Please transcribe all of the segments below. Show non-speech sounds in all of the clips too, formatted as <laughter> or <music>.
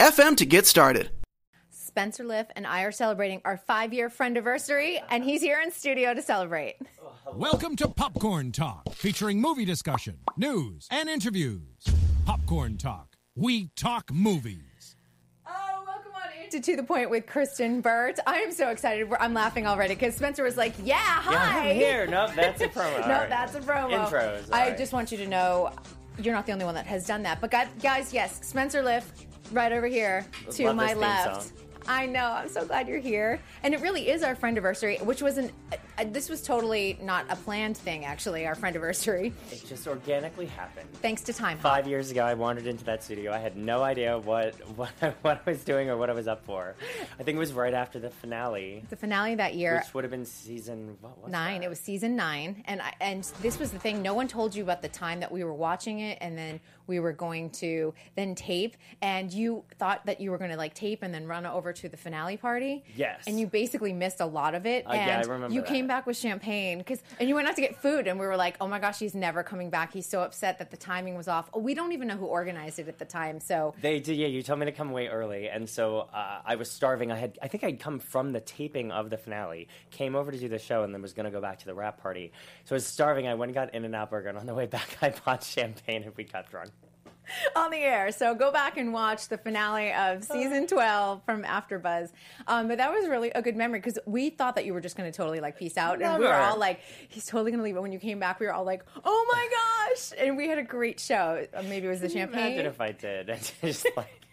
anchor.fm to get started. Spencer Liff and I are celebrating our five year friend anniversary, and he's here in studio to celebrate. Welcome to Popcorn Talk, featuring movie discussion, news, and interviews. Popcorn Talk. We talk movies. Oh, welcome on into To the Point with Kristen Burt. I am so excited. I'm laughing already because Spencer was like, Yeah, hi. Yeah, I'm here. No, that's a promo. <laughs> no, All right. that's a promo. Intros. I all right. just want you to know you're not the only one that has done that. But guys, guys yes, Spencer Liff, right over here to Love my left. song. I know. I'm so glad you're here. And it really is our friend anniversary, which was an. Uh, this was totally not a planned thing, actually. Our friend anniversary, It just organically happened. thanks to time. Hop. Five years ago, I wandered into that studio. I had no idea what <laughs> what, what I was doing or what I was up for. I think it was right after the finale, The finale that year. which would have been season what was nine. that? It was season nine, and I, and this was the thing. No one told you about the time that we were watching it, and then we were going to then tape, and you thought that you were going to like tape and then run over to the finale party. Yes. and you basically missed a lot of it. Uh, yeah, and I remember You that. came back with champagne because, and you went out to get food, and we were like, oh my gosh, he's never coming back. He's so upset that the timing was off. We don't even know who organized it at the time, so. They did, yeah. You told me to come way early, and so uh, I was starving. I had, I think I'd come from the taping of the finale, came over to do the show, and then was going to go back to the wrap party. So I was starving. I went and got In and Out Burger, and on the way back, <laughs> I bought champagne, and we got drunk. <laughs> on the air. So go back and watch the finale of season 12 from AfterBuzz. Um, but that was really a good memory because we thought that you were just going to totally like peace out, and we were all like, "He's totally going to leave." But when you came back, we were all like, "Oh my <laughs> gosh!" And we had a great show. Uh, Maybe it was the champagne. Imagine if I did. <laughs> Just like.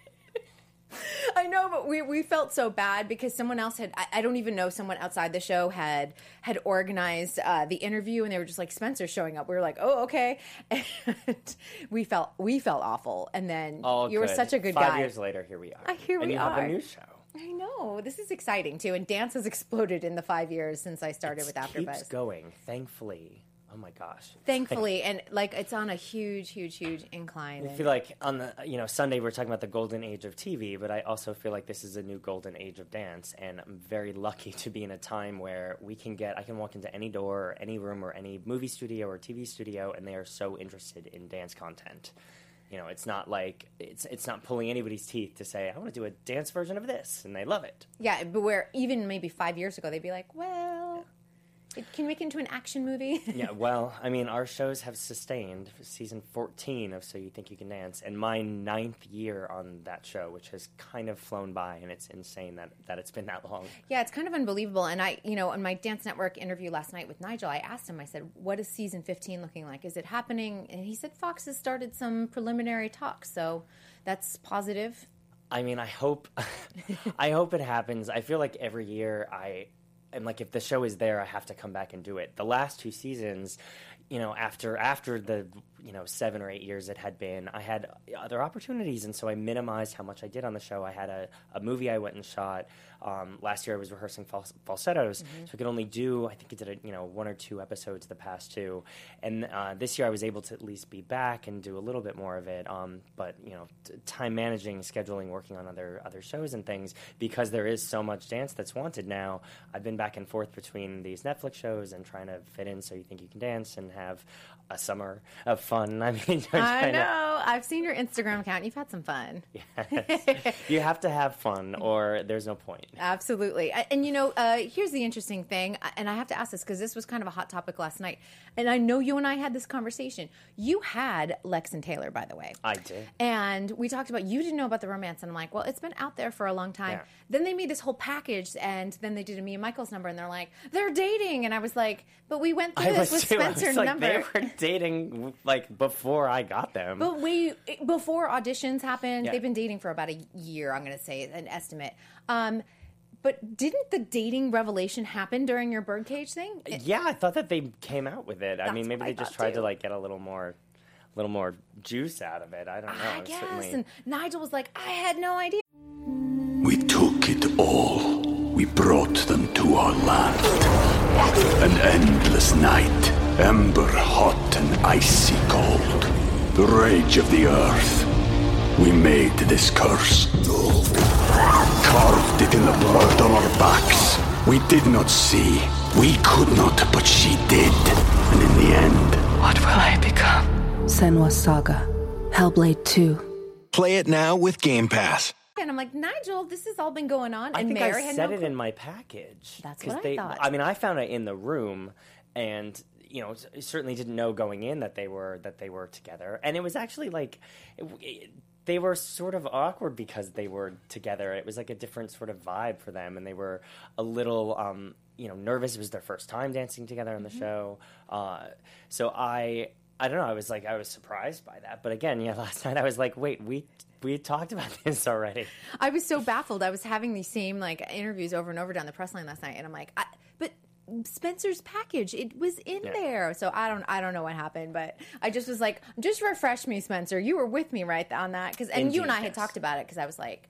<laughs> I know, but we, we felt so bad because someone else had I, I don't even know someone outside the show had had organized uh, the interview and they were just like Spencer showing up. We were like, oh okay, <laughs> and we felt we felt awful. And then Oh, you were good. such a good Five guy. years later, here we are. Uh, here and we you are. have a new show. I know this is exciting too, and dance has <laughs> exploded in the five years since I started with AfterBuzz. keeps going, thankfully. Oh my gosh. Thankfully, and like it's on a huge, huge, huge incline. I feel like on the you know Sunday we're talking about the golden age of TV, but I also feel like this is a new golden age of dance, and I'm very lucky <laughs> to be in a time where we can get I can walk into any door, or any room, or any movie studio or TV studio, and they are so interested in dance content. You know, it's not like it's it's not pulling anybody's teeth to say I want to do a dance version of this, and they love it. yeah, but where even maybe five years ago they'd be like, well, it can make it into an action movie. <laughs> yeah, well, I mean, our shows have sustained season 14 of So You Think You Can Dance, and my ninth year on that show, which has kind of flown by, and it's insane that, that it's been that long. Yeah, it's kind of unbelievable. And I, you know, in my Dance Network interview last night with Nigel, I asked him, I said, what is season 15 looking like? Is it happening? And he said Fox has started some preliminary talks. So that's positive. I mean, I hope, <laughs> I hope it happens. I feel like every year I, am like, if the show is there, I have to come back and do it. The last two seasons, you know, after after the you know seven or eight years it had been, I had other opportunities, and so I minimized how much I did on the show. I had a, a movie I went and shot. Um, last year I was rehearsing fal- falsettos, Mhm. so I could only do I think I did a, you know one or two episodes the past two, and uh, this year I was able to at least be back and do a little bit more of it. Um, but you know, t- time managing, scheduling, working on other other shows and things because there is so much dance that's wanted now. I've been back and forth between these Netflix shows and trying to fit in so you think you can dance and have a summer of fun. <laughs> I mean, I trying to- know. I've seen your Instagram account. You've had some fun. <laughs> Yes. you have to have fun or there's no point. Absolutely. And you know, uh, here's the interesting thing, and I have to ask this because this was kind of a hot topic last night. And I know you and I had this conversation. You had Lex and Taylor, by the way. I did. And we talked about you didn't know about the romance, and I'm like, well, it's been out there for a long time. Yeah. Then they made this whole package, and then they did a me and Michael's number, and they're like, they're dating, and I was like, but we went through I this with too. I Spencer was like, number. They were dating like before I got them. But we before auditions happened, Yeah. they've been dating for about a year. I'm going to say an estimate. Um, but didn't the dating revelation happen during your birdcage thing? It- yeah, I thought that they came out with it. I mean, maybe they just tried too. to like get a little more, little more juice out of it. I don't know. I guess. Certainly. And Nigel was like, I had no idea. We took it all. We brought them to our land. An endless night, ember hot and icy cold. The rage of the earth. We made this curse. Carved it in the blood on our backs. We did not see. We could not, but she did. And in the end, What will I become? Senua's Saga. Hellblade 2. Play it now with Game Pass. And I'm like, Nigel, this has all been going on. I and think Mary I said no it clue. in my package. That's 'Cause what I they, thought. I mean, I found it in the room, and you know, certainly didn't know going in that they were that they were together. And it was actually like it, it- they were sort of awkward because they were together. It was like a different sort of vibe for them, and they were a little. Um, you know, nervous. It was their first time dancing together on the Mm-hmm. show, uh, so I, I don't know. I was like, I was surprised by that. But again, <laughs> yeah, last night I was like, wait, we we talked about <laughs> this already. I was so baffled. I was having these same like interviews over and over down the press line last night, and I'm like, I, Spencer's package, it was in Yeah. there. So I don't, I don't know what happened, but I just was like, just refresh me, Spencer. You were with me right on that because, and you and I Indeed, had talked about it because I was like.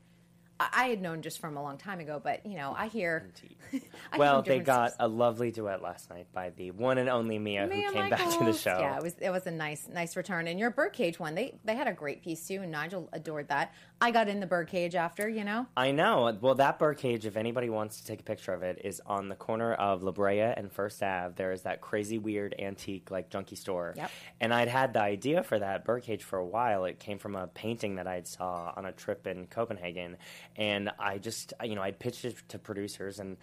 I had known just from a long time ago, but you know, I hear. <laughs> I <laughs> well, they got a lovely duet last night by the one and only Mia, Mia who came back to the show. Yeah, it was it was a nice nice return. And your birdcage one, they they had a great piece too, and Nigel adored that. I got in the birdcage after, you know. I know. Well, that birdcage, if anybody wants to take a picture of it, is on the corner of La Brea and First Ave. There is that crazy, weird, antique, like junkie store. Yep. And I'd had the idea for that birdcage for a while. It came from a painting that I'd saw on a trip in Copenhagen, and I just, you know, I pitched it to producers and.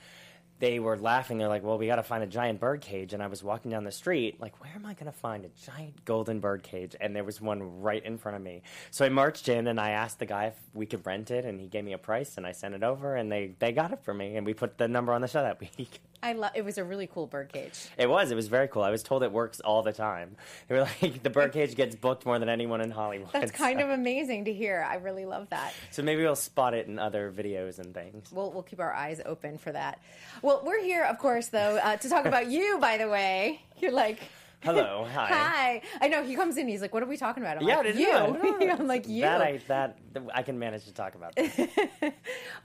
They were laughing. They're like, "Well, we got to find a giant bird cage." And I was walking down the street, like, "Where am I going to find a giant golden bird cage?" And there was one right in front of me. So I marched in and I asked the guy if we could rent it, and he gave me a price, and I sent it over, and they they got it for me, and we put the number on the show that week. <laughs> I love. It was a really cool birdcage. It was. It was very cool. I was told it works all the time. <laughs> They were like, the birdcage gets booked more than anyone in Hollywood. That's kind of amazing to hear. I really love that. So maybe we'll spot it in other videos and things. We'll we'll keep our eyes open for that. Well, we're here, of course, though, uh, to talk about you. By the way, you're like. Hello, <laughs> hi. Hi. I know he comes in. He's like, "What are we talking about?" I'm yeah, like, you. <laughs> I'm like you. That I that I can manage to talk about. That. <laughs>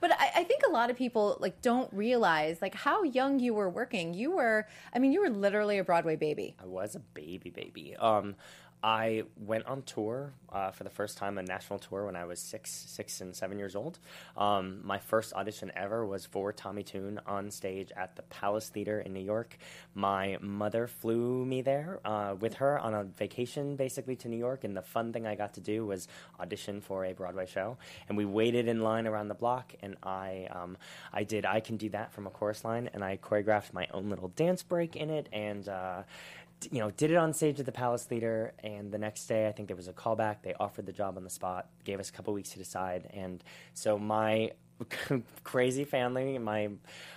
But I, I think a lot of people like don't realize like how young you were working. You were, I mean, you were literally a Broadway baby. I was a baby, baby. Um, I went on tour uh, for the first time, a national tour, when I was six, six and seven years old. Um, my first audition ever was for Tommy Tune on stage at the Palace Theater in New York. My mother flew me there uh, with her on a vacation, basically to New York, and the fun thing I got to do was audition for a Broadway show. And we waited in line around the block, and I, um, I did I Can Do That from a chorus line, and I choreographed my own little dance break in it, and. Uh, you know, did it on stage at the Palace Theater, and the next day I think there was a callback. They offered the job on the spot, gave us a couple weeks to decide, and so my <laughs> crazy family, my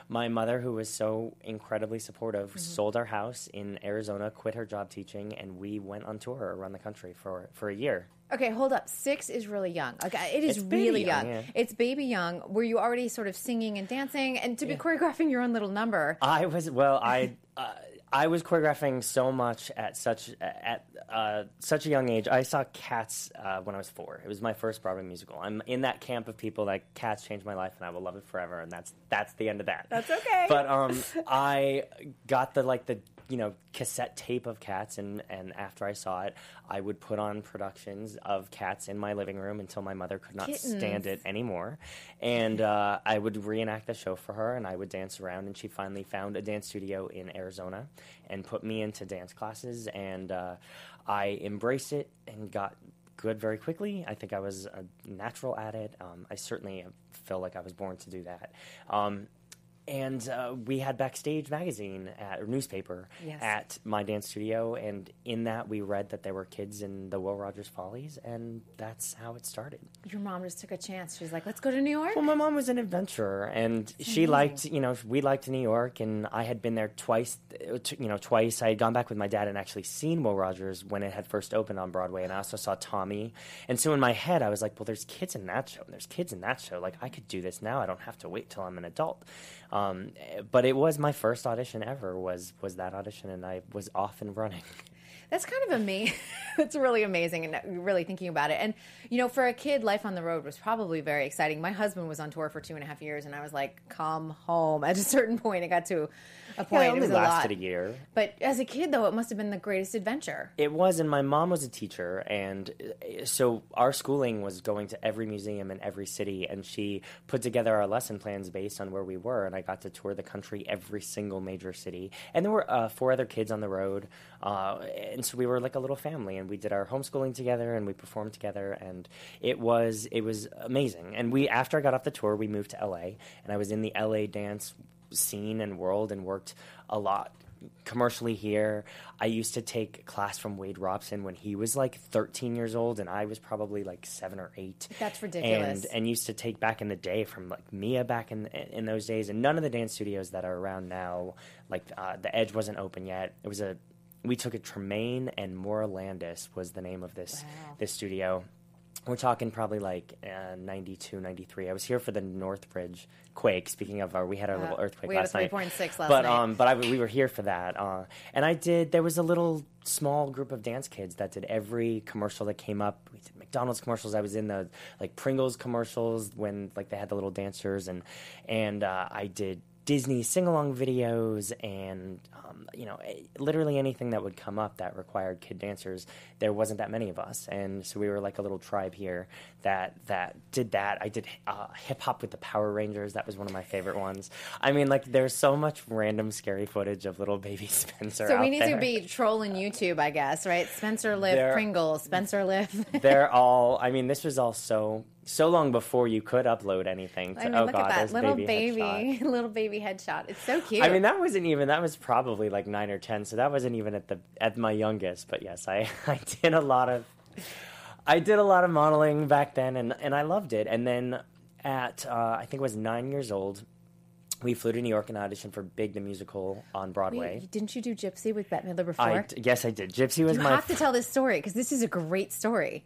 my mother, who was so incredibly supportive, sold our house in Arizona, quit her job teaching, and we went on tour around the country for for a year. Okay, hold up. Six is really young. Okay, it is It's really young, young. yeah. It's baby young. Were you already sort of singing and dancing, and to be choreographing your own little number? I was well. I <laughs> uh, I was choreographing so much at such at uh, such a young age. I saw Cats uh, when I was four. It was my first Broadway musical. I'm in that camp of people that Cats changed my life, and I will love it forever. And that's that's the end of that. That's okay. But um, <laughs> I got the like the you know cassette tape of Cats, and and after I saw it, I would put on productions of Cats in my living room until my mother could not stand it anymore. And uh, I would reenact the show for her, and I would dance around. And she finally found a dance studio in Arizona and put me into dance classes, and uh, I embraced it and got good very quickly. I think I was a natural at it. Um, I certainly feel like I was born to do that. Um, and uh, we had Backstage magazine at, or newspaper Yes. at my dance studio, and in that we read that there were kids in the Will Rogers Follies, and that's how it started. Your mom just took a chance. She was like, "Let's go to New York." Well, my mom was an adventurer, and she liked, you know, we liked New York, and I had been there twice, you know, twice. I had gone back with my dad and actually seen Will Rogers when it had first opened on Broadway, and I also saw Tommy. And so in my head, I was like, well, there's kids in that show, and there's kids in that show. Like, I could do this now. I don't have to wait till I'm an adult. Um, eh, but it was my first audition ever. Was was that audition, and I was off and running. <laughs> That's kind of amazing. <laughs> That's really amazing, and really thinking about it. And you know, for a kid, life on the road was probably very exciting. My husband was on tour for two and a half years, and I was like, "Come home." <laughs> At a certain point, it got to a point. Yeah, it it was a lasted lot. a year. But as a kid, though, it must have been the greatest adventure. It was, and my mom was a teacher, and uh, so our schooling was going to every museum in every city, and she put together our lesson plans based on where we were, and I got to tour the country, every single major city, and there were uh, four other kids on the road, uh, and so we were like a little family, and we did our homeschooling together, and we performed together, and it was it was amazing. And we after I got off the tour, we moved to LA, and I was in the LA dance scene and world, and worked a lot commercially here. I used to take class from Wade Robson when he was like 13 years old, and I was probably like seven or eight. That's ridiculous. And and used to take back in the day from like Mia back in in those days, and none of the dance studios that are around now, like uh, the Edge wasn't open yet. It was a we took it Tremaine and Maura Landis was the name of this this studio. We're talking probably like uh, 92, 93. I was here for the Northridge quake. Speaking of, our, we had our Uh, little earthquake last night. we had a last night. 3.6 last but, night. Um, but I, we were here for that. Uh, and I did, there was a little small group of dance kids that did every commercial that came up. We did McDonald's commercials. I was in the like Pringles commercials when like they had the little dancers. And, and uh, I did Disney sing along videos and, um, you know, eh, literally anything that would come up that required kid dancers. There wasn't that many of us. And so we were like a little tribe here that, that did that. I did uh, hip hop with the Power Rangers. That was one of my favorite ones. I mean, like, there's so much random scary footage of little baby <laughs> Spencer. So we need there. to be trolling YouTube, I guess, right? Spencer Liff Pringles, Spencer Liff. They're <laughs> all. I mean, this was all so so long before you could upload anything. To, I mean, oh look God, at that little baby, baby, <laughs> little baby headshot. It's so cute. I mean, that wasn't even. That was probably like nine or ten. So that wasn't even at the at my youngest. But yes, I <laughs> I did a lot of. I did a lot of modeling back then, and and I loved it. And then at uh, I think I was nine years old, we flew to New York and auditioned for Big the Musical on Broadway. Wait, didn't you do Gypsy with Bette Midler before? I, yes, I did. Gypsy was you my have to tell this story because this is a great story.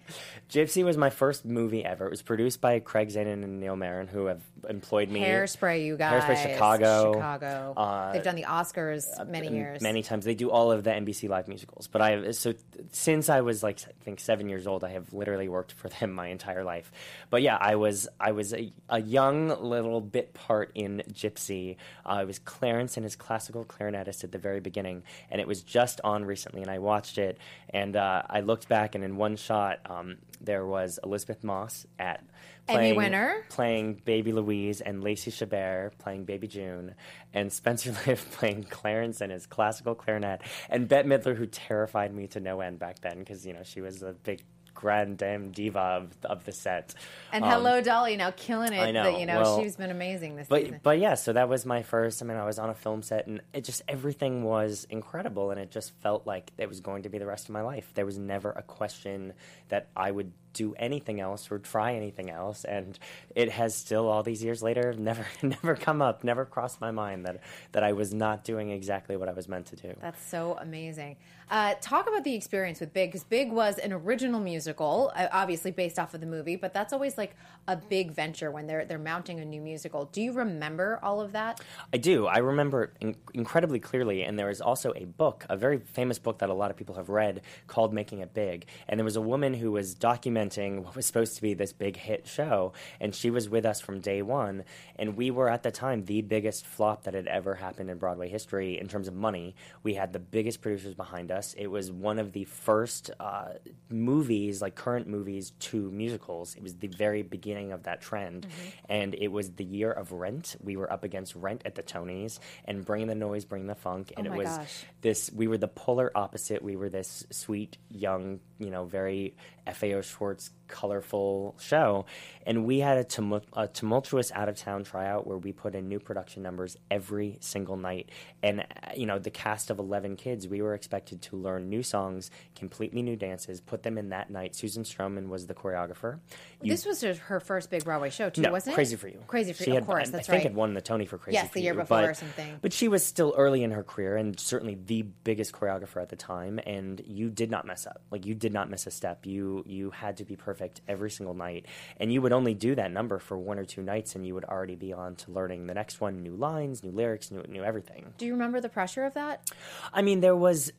Gypsy was my first movie ever. It was produced by Craig Zadan and Neil Meron, who have employed me. Hairspray, you guys. Hairspray Chicago. Chicago. Uh, They've done the Oscars many m- years. Many times. They do all of the NBC live musicals. But I so since I was like I think seven years old, I have literally worked for them my entire life. But yeah, I was I was a, a young little bit part in Gypsy. Uh, I was Clarence and his classical clarinetist at the very beginning, and it was just on recently, and I watched it, and uh, I looked back, and in one shot, um, there was Elisabeth Moss at Emmy winner. playing Baby Louise and Lacey Chabert playing Baby June and Spencer <laughs> Liff playing Clarence and his classical clarinet and Bette Midler who terrified me to no end back then because you know she was a big grand dame diva of, of the set. and Um, Hello Dolly now killing it. I know. That, you know, Well, she's been amazing this but season. but yeah, so that was my first. I mean, I was on a film set, and it just everything was incredible, and it just felt like it was going to be the rest of my life. There was never a question that I would do anything else or try anything else, and it has still all these years later <laughs> never never come up, never crossed my mind that that I was not doing exactly what I was meant to do. That's so amazing. Uh, talk about the experience with Big, because Big was an original musical, uh, obviously based off of the movie, but that's always like a big venture when they're they're mounting a new musical. Do you remember all of that? I do. I remember it in- incredibly clearly. And there is also a book, a very famous book that a lot of people have read called Making It Big. And there was a woman who was documenting what was supposed to be this big hit show. And she was with us from day one. And we were at the time the biggest flop that had ever happened in Broadway history in terms of money. We had the biggest producers behind us. It was one of the first uh, movies, like current movies, to musicals. It was the very beginning of that trend. And it was the year of Rent. We were up against Rent at the Tonys and Bring the Noise, Bring the Funk. And Oh it was gosh. this, we were the polar opposite. We were this sweet, young, you know, very FAO Schwarz, colorful show. And we had a, tumult- a tumultuous out of town tryout where we put in new production numbers every single night. And, uh, you know, the cast of 11 kids, we were expected to learn new songs, completely new dances, put them in that night. Susan Stroman was the choreographer. You- this was her- first big Broadway show too, no, wasn't it? Crazy for You. Crazy for You, of course. I- That's I think right. had won the Tony for Crazy Yes, for the year You, before but, or something. But she was still early in her career and certainly the biggest choreographer at the time. And you did not mess up. Like you did not miss a step. You you had to be perfect every single night. And you would only do that number for one or two nights, and you would already be on to learning the next one, new lines, new lyrics, new new everything. Do you remember the pressure of that? I mean, there was.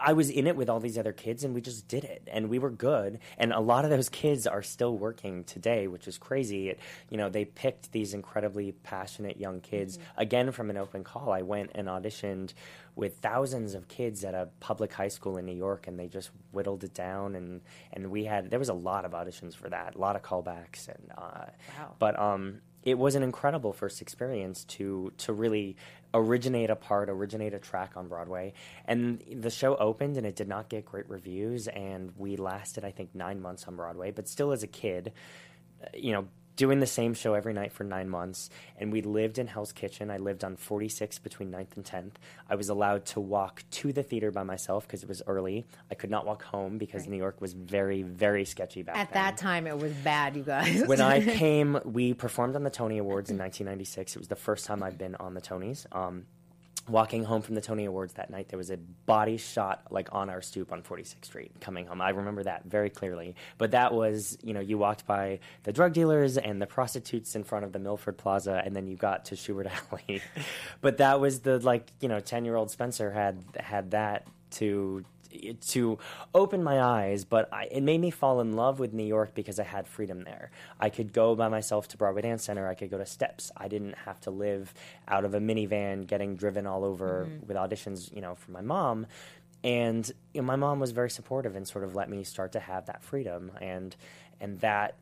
I was in it with all these other kids, and we just did it, and we were good. And a lot of those kids are still working today, which is crazy. It, you know, they picked these incredibly passionate young kids again from an open call. I went and auditioned with thousands of kids at a public high school in New York, and they just whittled it down. And and we had there was a lot of auditions for that, a lot of callbacks, and uh, Wow. but um, it was an incredible first experience to to really originate a part, originate a track on Broadway. And the show opened and it did not get great reviews, and we lasted I think nine months on Broadway. But still, as a kid, uh, you know. Doing the same show every night for nine months, and we lived in Hell's Kitchen. I lived on 46 between 9th and 10th. I was allowed to walk to the theater by myself because it was early. I could not walk home because New York was very, very sketchy back At then that time, it was bad, you guys. when I <laughs> came, we performed on the Tony Awards in 1996. It was the first time I'd been on the Tonys. Um, walking home from the Tony Awards that night, there was a body shot like on our stoop on 46th Street coming home. I remember that very clearly. But that was, you know, you walked by the drug dealers and the prostitutes in front of the Milford Plaza, and then you got to Shubert <laughs> Alley. but that was the like, you know, 10 year old Spencer had had that to to open my eyes, but I, it made me fall in love with New York because I had freedom there. I could go by myself to Broadway Dance Center. I could go to Steps. I didn't have to live out of a minivan, getting driven all over mm-hmm. with auditions, you know, from my mom. And you know, my mom was very supportive and sort of let me start to have that freedom and and that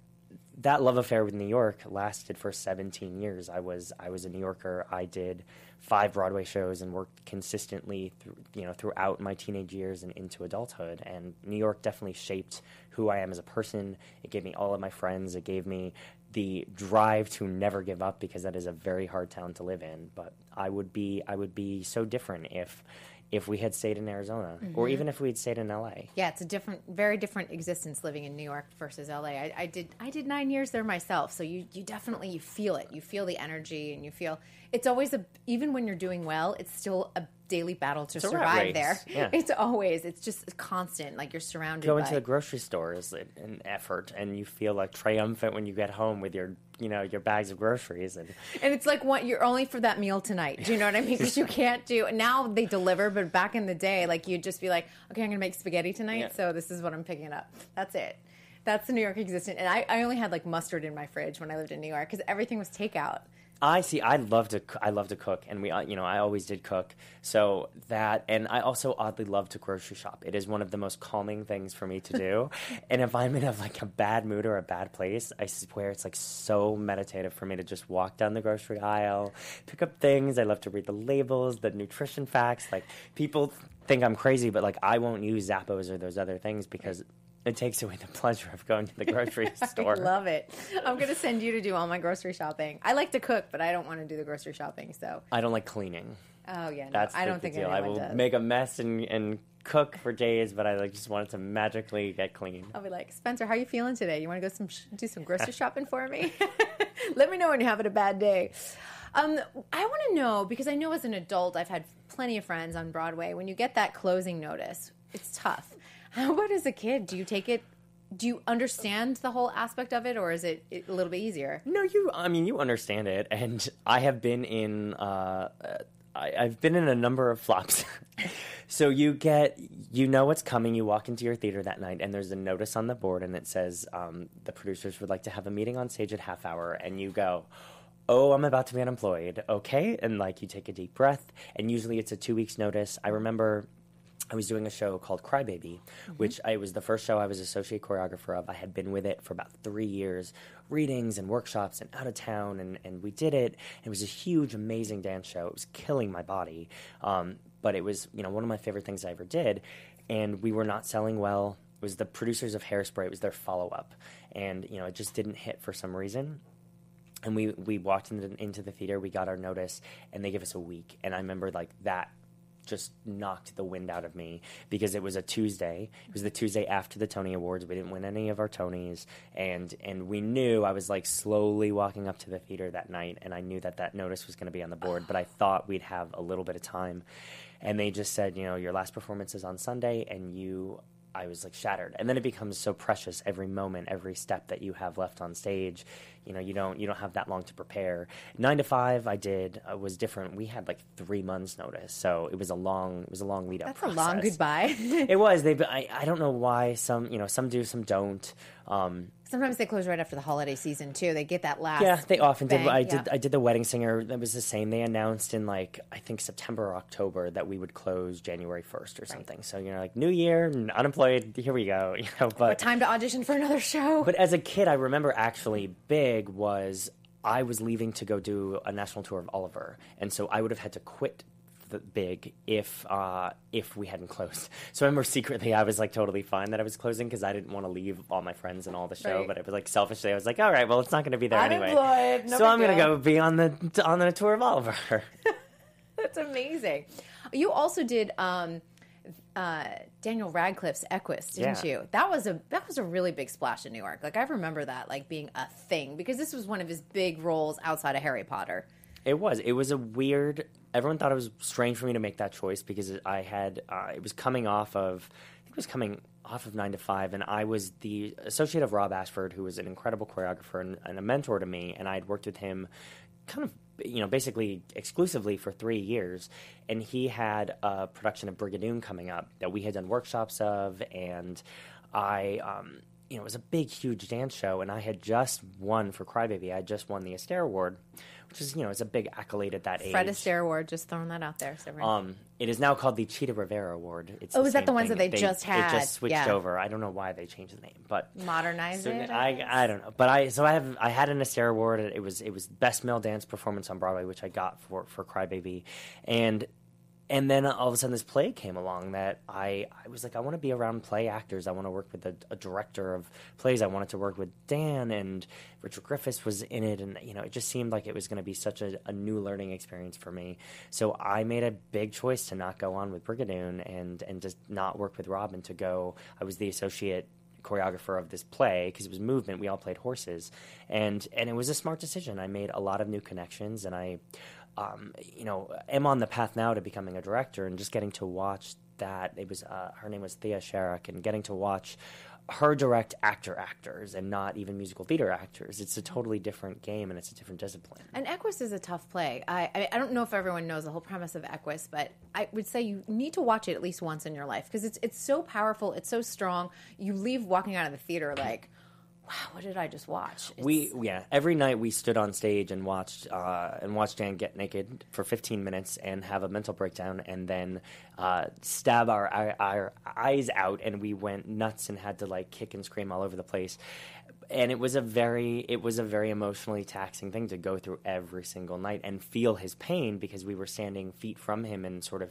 that love affair with New York lasted for 17 years. I was I was a New Yorker. I did five Broadway shows and worked consistently you know throughout my teenage years and into adulthood. And New York definitely shaped who I am as a person. It gave me all of my friends. It gave me the drive to never give up because that is a very hard town to live in. But I would be I would be so different if if we had stayed in Arizona or Mhm. even if we had stayed in LA. Yeah, it's a different, very different existence living in New York versus LA. I, I did, I did nine years there myself, so you, you definitely you feel it. You feel the energy, and you feel it's always a. Even when you're doing well, it's still a daily battle to It's survive there. yeah. <laughs> It's always, it's just constant. Like you're surrounded. go by, into the grocery store is an- an effort, and you feel like triumphant when you get home with your, you know, your bags of groceries. And <laughs> And it's like what you're only for that meal tonight. Do you know what I mean? Because you <laughs> can't do. Now they deliver, but back in the day, like you'd just be like, okay, I'm gonna make spaghetti tonight, Yeah. so this is what I'm picking up. That's it. That's the New York existence. And I, I only had like mustard in my fridge when I lived in New York because everything was takeout. I see. I love to. I love to cook, and we, uh, you know, I always did cook. So that, and I also oddly love to grocery shop. It is one of the most calming things for me to do. <laughs> and if I'm in a like a bad mood or a bad place, I swear it's like so meditative for me to just walk down the grocery aisle, pick up things. I love to read the labels, the nutrition facts. Like people think I'm crazy, but like I won't use Zappos or those other things because. It takes away the pleasure of going to the <laughs> grocery store. I love it. I'm gonna send you to do all my grocery shopping. I like to cook, but I don't want to do the grocery shopping. So, I don't like cleaning. oh yeah, no, That's I don't think deal. I will does. make a mess and, and cook for days, but I like just wanted to magically get clean. I'll be like, Spencer, how are you feeling today? You want to go some do some grocery <laughs> shopping for me? <laughs> Let me know when you're having a bad day. Um, I want to know because I know as an adult, I've had plenty of friends on Broadway. When you get that closing notice, it's tough. How about as a kid? Do you take it? Do you understand the whole aspect of it, or is it a little bit easier? No, you. I mean, you understand it, and I have been in. Uh, I, I've been in a number of flops. <laughs> so you get, you know what's coming. You walk into your theater that night, and there's a notice on the board, and it says um, the producers would like to have a meeting on stage at half hour, and you go. Oh, I'm about to be unemployed. Okay. And like you take a deep breath, and usually it's a two weeks notice. I remember I was doing a show called Crybaby, which I was the first show I was associate choreographer of. I had been with it for about three years, readings and workshops and out of town, and, and we did it. It was a huge, amazing dance show. It was killing my body, um, but it was you know one of my favorite things I ever did. And we were not selling well. It was the producers of Hairspray. It was their follow up, and you know it just didn't hit for some reason and we we walked into, into the theater we got our notice and they gave us a week and i remember like that just knocked the wind out of me because it was a Tuesday. It was the Tuesday after the Tony Awards. We didn't win any of our Tonys, and and we knew I was like slowly walking up to the theater that night, and I knew that that notice was going to be on the board. But I thought we'd have a little bit of time, and they just said, you know, your last performance is on Sunday, and you I was like shattered. And then it becomes so precious every moment, every step that you have left on stage. You know, you don't you don't have that long to prepare. Nine to five, I did uh, was different. We had like three months notice, so it was a long it was a long lead up. That's a long goodbye. <laughs> it was. They I, I don't know why some you know some do some don't. Um, Sometimes they close right after the holiday season too. They get that last. yeah, they often bang, did. I yeah. did. I did the wedding singer. That was the same. They announced in like I think September or October that we would close January first or something. So you know, like New Year, unemployed. Here we go. <laughs> You know, but What time to audition for another show? but as a kid, I remember actually big was I was leaving to go do a national tour of Oliver, and so I would have had to quit the big if uh, if we hadn't closed. <laughs> So I remember secretly I was like totally fine that I was closing because I didn't want to leave all my friends and all the show. Right. But it was like selfishly I was like, all right, well it's not going to be there anyway. No so I'm going to go be on the on the tour of Oliver. <laughs> That's amazing. You also did um, uh, Daniel Radcliffe's Equus, didn't Yeah. you? That was a that was a really big splash in New York. Like I remember that like being a thing because this was one of his big roles outside of Harry Potter. It was. It was a weird. Everyone thought it was strange for me to make that choice because I had. Uh, it was coming off of. I think it was coming off of Nine to Five, and I was the associate of Rob Ashford, who was an incredible choreographer and, and a mentor to me, and I had worked with him, kind of. You know, basically exclusively for three years, and he had a production of Brigadoon coming up that we had done workshops of, and I, um, you know, it was a big, huge dance show, and I had just won for Crybaby. I had just won the Astaire Award, which is, you know, it's a big accolade at that age. Fred Astaire Award, just throwing that out there. So Um, it is now called the Chita Rivera Award. It's Oh, is that the ones thing. that they just had? It just switched Yeah. over. I don't know why they changed the name, but Modernize so it. I, I don't know, but I so I have I had an Astaire Award. It was it was best male dance performance on Broadway, which I got for for Crybaby, and and then all of a sudden this play came along that I I was like I want to be around play actors. I want to work with a, a director of plays. I wanted to work with Dan and Richard Griffiths was in it, and you know it just seemed like it was going to be such a, a new learning experience for me. So I made a big choice to not go on with Brigadoon and and just not work with Robin to go. I was the associate choreographer of this play because it was movement. We all played horses, and and it was a smart decision. I made a lot of new connections, and I, um, you know, am on the path now to becoming a director and just getting to watch that. It was uh, her name was Thea Sharrock, and getting to watch her direct actor actors and not even musical theater actors. It's a totally different game and it's a different discipline. And Equus is a tough play. I, I I don't know if everyone knows the whole premise of Equus, but I would say you need to watch it at least once in your life because it's it's so powerful, it's so strong. You leave walking out of the theater like, wow, what did I just watch? It's- We yeah, every night we stood on stage and watched uh, and watched Dan get naked for 15 minutes and have a mental breakdown, and then uh, stab our, our our eyes out, and we went nuts and had to like kick and scream all over the place. And it was a very it was a very emotionally taxing thing to go through every single night and feel his pain because we were standing feet from him and sort of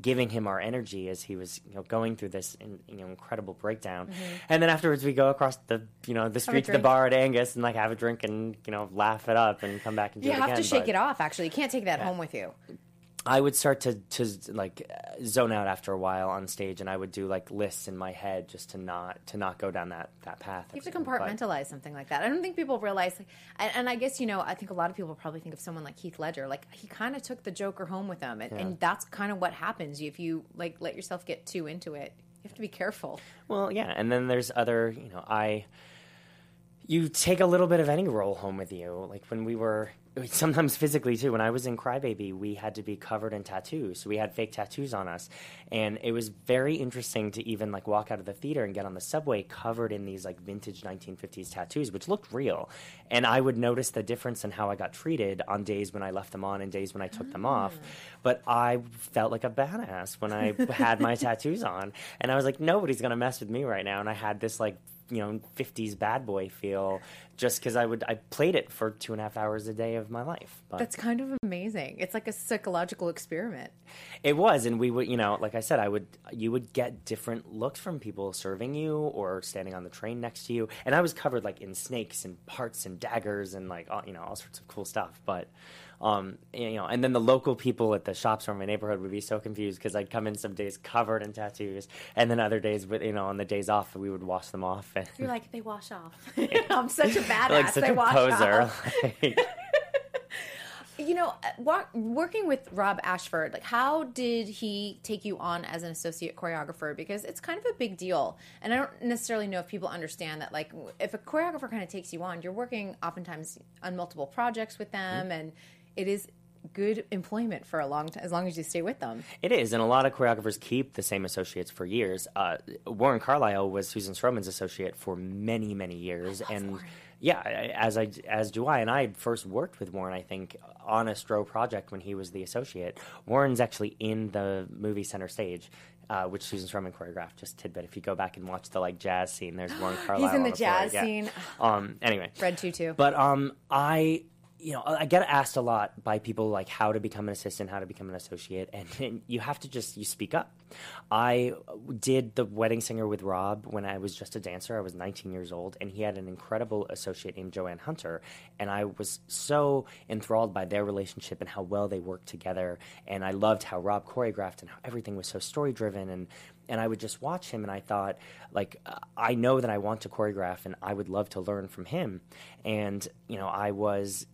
giving him our energy as he was you know going through this in, you know incredible breakdown. Mm-hmm. And then afterwards we go across the you know the street to the bar at Angus and like have a drink and you know laugh it up and come back and do you it have to shake but- it off. Actually, you can't take that home with you. I would start to to like zone out after a while on stage, and I would do like lists in my head just to not to not go down that that path. You have to But- compartmentalize something like that. I don't think people realize, like, and, and I guess you know, I think a lot of people probably think of someone like Heath Ledger, like he kind of took the Joker home with him, and, Yeah. and that's kind of what happens if you like let yourself get too into it. You have to be careful. Well, yeah, and then there's other, you know, I you take a little bit of any role home with you. Like when we were sometimes physically too. When I was in Crybaby, we had to be covered in tattoos. So we had fake tattoos on us. And it was very interesting to even like walk out of the theater and get on the subway covered in these like vintage 1950s tattoos, which looked real. And I would notice the difference in how I got treated on days when I left them on and days when I took them ah. off. But I felt like a badass when I had my <laughs> tattoos on. And I was like, nobody's going to mess with me right now. And I had this like you know 50s bad boy feel just because i would i played it for two and a half hours a day of my life but That's kind of amazing. It's like a psychological experiment. it was and we would you know like i said i would you would get different looks from people serving you or standing on the train next to you and i was covered like in snakes and parts and daggers and like all, you know all sorts of cool stuff but um, you know, and then the local people at the shops from my neighborhood would be so confused because I'd come in some days covered in tattoos, and then other days, with you know, on the days off, we would wash them off. And You're like they wash off. <laughs> <laughs> I'm such a badass. like such they a wash poser. off. <laughs> Like, You know, uh, working with Rob Ashford, like how did he take you on as an associate choreographer? Because it's kind of a big deal, and I don't necessarily know if people understand that. Like, if a choreographer kind of takes you on, you're working oftentimes on multiple projects with them, and it is good employment for a long time as long as you stay with them. It is, and a lot of choreographers keep the same associates for years. Uh, Warren Carlyle was Susan Stroman's associate for many, many years, and yeah, as I as do I. And I first worked with Warren, I think, on a Stro project when he was the associate. Warren's actually in the movie Center Stage. Uh, which Susan Stroman choreographed. Just tidbit. If you go back and watch the like jazz scene, there's <gasps> Warren Carlyle. He's in the floor, jazz yeah. scene. Um. Anyway, Red Tutu. but um, I, you know, I get asked a lot by people like how to become an assistant, how to become an associate, and, and you have to just you speak up. I did the wedding singer with Rob when I was just a dancer. I was 19 years old, and he had an incredible associate named Joanne Hunter, and I was so enthralled by their relationship and how well they worked together. And I loved how Rob choreographed and how everything was so story driven and and I would just watch him and I thought like I know that I want to choreograph and I would love to learn from him. And you know I was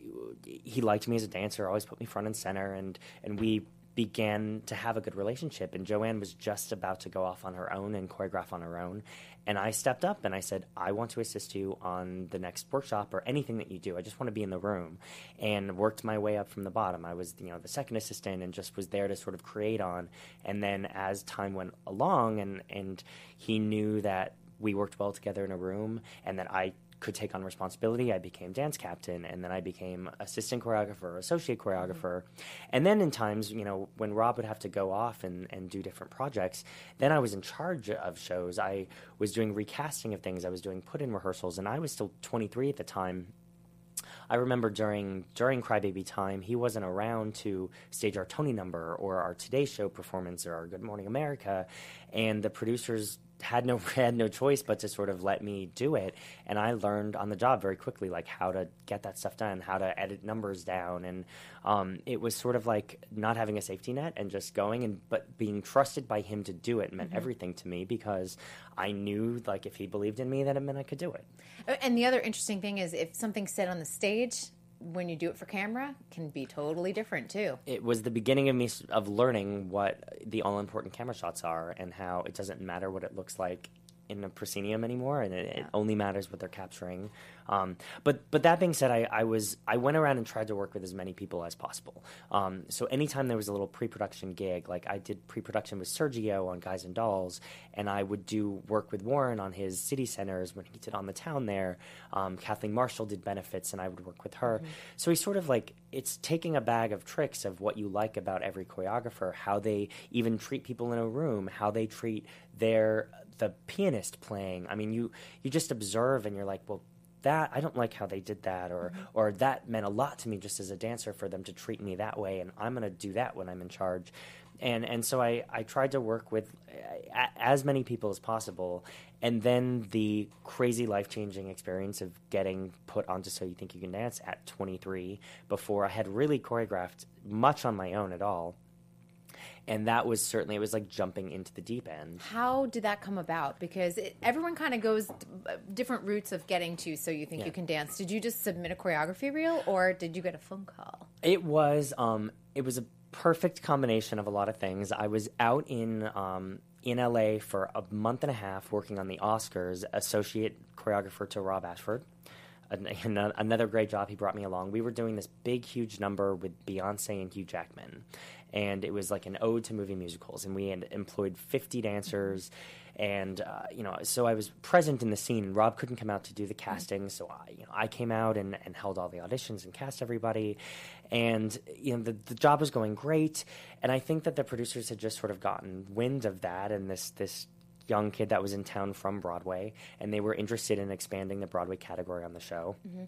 he liked me as a dancer always put me front and center and and we began to have a good relationship and Joanne was just about to go off on her own and choreograph on her own. And I stepped up and I said I want to assist you on the next workshop or anything that you do. I just want to be in the room. And worked my way up from the bottom. I was you know the second assistant and just was there to sort of create on. And then as time went along and and he knew that we worked well together in a room and that I could take on responsibility. I became dance captain, and then I became assistant choreographer, associate mm-hmm. choreographer. And then in times, you know, when Rob would have to go off and, and do different projects, then I was in charge of shows. I was doing recasting of things, I was doing put in rehearsals, and I was still 23 at the time. I remember during during Crybaby time, he wasn't around to stage our Tony number or our Today Show performance or our Good Morning America, and the producers had no <laughs> had no choice but to sort of let me do it. And i learned on the job very quickly like how to get that stuff done how to edit numbers down. And um, it was sort of like not having a safety net and just going and but being trusted by him to do it meant Mhm. everything to me because i knew like if he believed in me that it meant i could do it. And the other interesting thing is if something's said on the stage, when you do it for camera, can be totally different too. it was the beginning of me of learning what the all important camera shots are and how it doesn't matter what it looks like in a proscenium anymore, and it, it only matters what they're capturing. Um, but but that being said, I, I was I went around and tried to work with as many people as possible. Um, so anytime there was a little pre-production gig, like I did pre-production with Sergio on Guys and Dolls, and I would do work with Warren on his city centers when he did on the town there. Um, Kathleen Marshall did benefits, and I would work with her. So he's sort of like it's taking a bag of tricks of what you like about every choreographer, how they even treat people in a room, how they treat their the pianist playing. I mean, you you just observe and you're like, well, that I don't like how they did that, or mm-hmm. or that meant a lot to me just as a dancer for them to treat me that way, and I'm going to do that when I'm in charge. And and so I I tried to work with as many people as possible, and then the crazy life changing experience of getting put onto So You Think You Can Dance at 23 before I had really choreographed much on my own at all and that was certainly it was like jumping into the deep end. How did that come about? Because it, everyone kind of goes d- different routes of getting to so you think Yeah. you can dance. Did you just submit a choreography reel or did you get a phone call? It was um, it was a perfect combination of a lot of things. I was out in um, in LA for a month and a half working on the Oscars, associate choreographer to Rob Ashford. An- <laughs> an- Another great job. He brought me along. We were doing this big, huge number with Beyonce and Hugh Jackman, and it was like an ode to movie musicals. And we had employed fifty dancers, and uh, you know, so I was present in the scene. And Rob couldn't come out to do the casting, so I, you know, I came out and, and held all the auditions and cast everybody. And you know, the the job was going great. And I think that the producers had just sort of gotten wind of that, and this this young kid that was in town from Broadway, and they were interested in expanding the Broadway category on the show. Mm-hmm.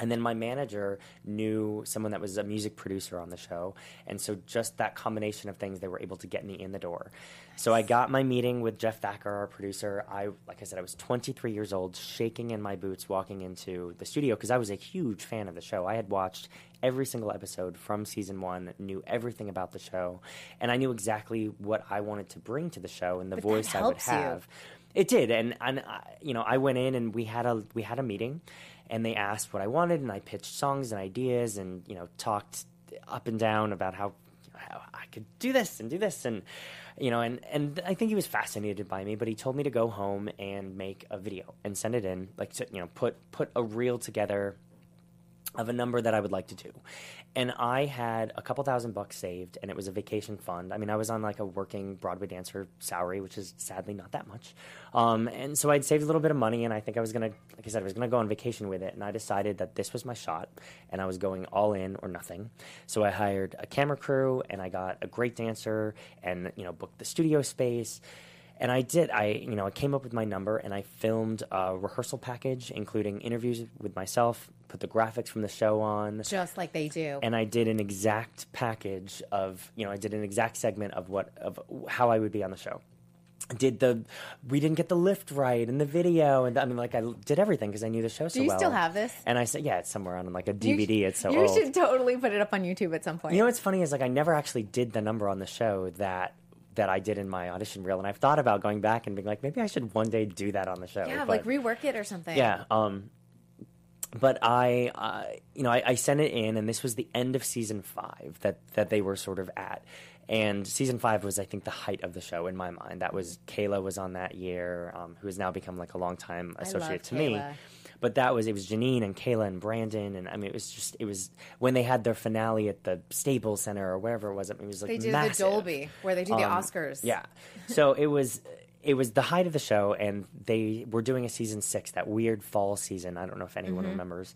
And then my manager knew someone that was a music producer on the show. And so just that combination of things, they were able to get me in the door. So I got my meeting with Jeff Thacker, our producer. I, like I said, I was 23 years old, shaking in my boots walking into the studio because I was a huge fan of the show. I had watched every single episode from season one, knew everything about the show, and I knew exactly what I wanted to bring to the show and the But voice I would helps you. have. It did, and and I, you know, I went in and we had a we had a meeting, and they asked what I wanted, and I pitched songs and ideas, and you know, talked up and down about how, how I could do this and do this, and you know, and and I think he was fascinated by me, but he told me to go home and make a video and send it in, like to, you know, put put a reel together of a number that I would like to do. And I had a couple thousand bucks saved, and it was a vacation fund. I mean, I was on like a working Broadway dancer salary, which is sadly not that much. Um, and so I'd saved a little bit of money, and I think I was gonna, like I said, I was gonna go on vacation with it. And I decided that this was my shot, and I was going all in or nothing. So I hired a camera crew, and I got a great dancer, and you know, booked the studio space. And I did. I, you know, I came up with my number and I filmed a rehearsal package, including interviews with myself, put the graphics from the show on, Just like they do. and I did an exact package of, you know, I did an exact segment of what of how I would be on the show. Did the we didn't get the lift right in the video, and I mean, like I did everything because I knew the show so Do you well. still have this? And I said, yeah, it's somewhere on like a DVD. it's so you old. should totally put it up on YouTube at some point. You know what's funny is like I never actually did the number on the show that that I did in my audition reel, and I've thought about going back and being like, maybe I should one day do that on the show. yeah, but- like rework it or something. yeah. Um, but I, uh, you know, I, I sent it in, and this was the end of season five that that they were sort of at. And season five was, I think, the height of the show in my mind. That was Kayla was on that year, um, who has now become like a longtime associate to me. But that was it was Jeanine and Kayla and Brandon, and I mean it was just it was when they had their finale at the Staples Center or wherever it was. I mean, it was like they did massive. the Dolby where they do the Um, Oscars. Yeah. So it was it was the height of the show, and they were doing a season six, that weird fall season. I don't know if anyone Mhm. remembers.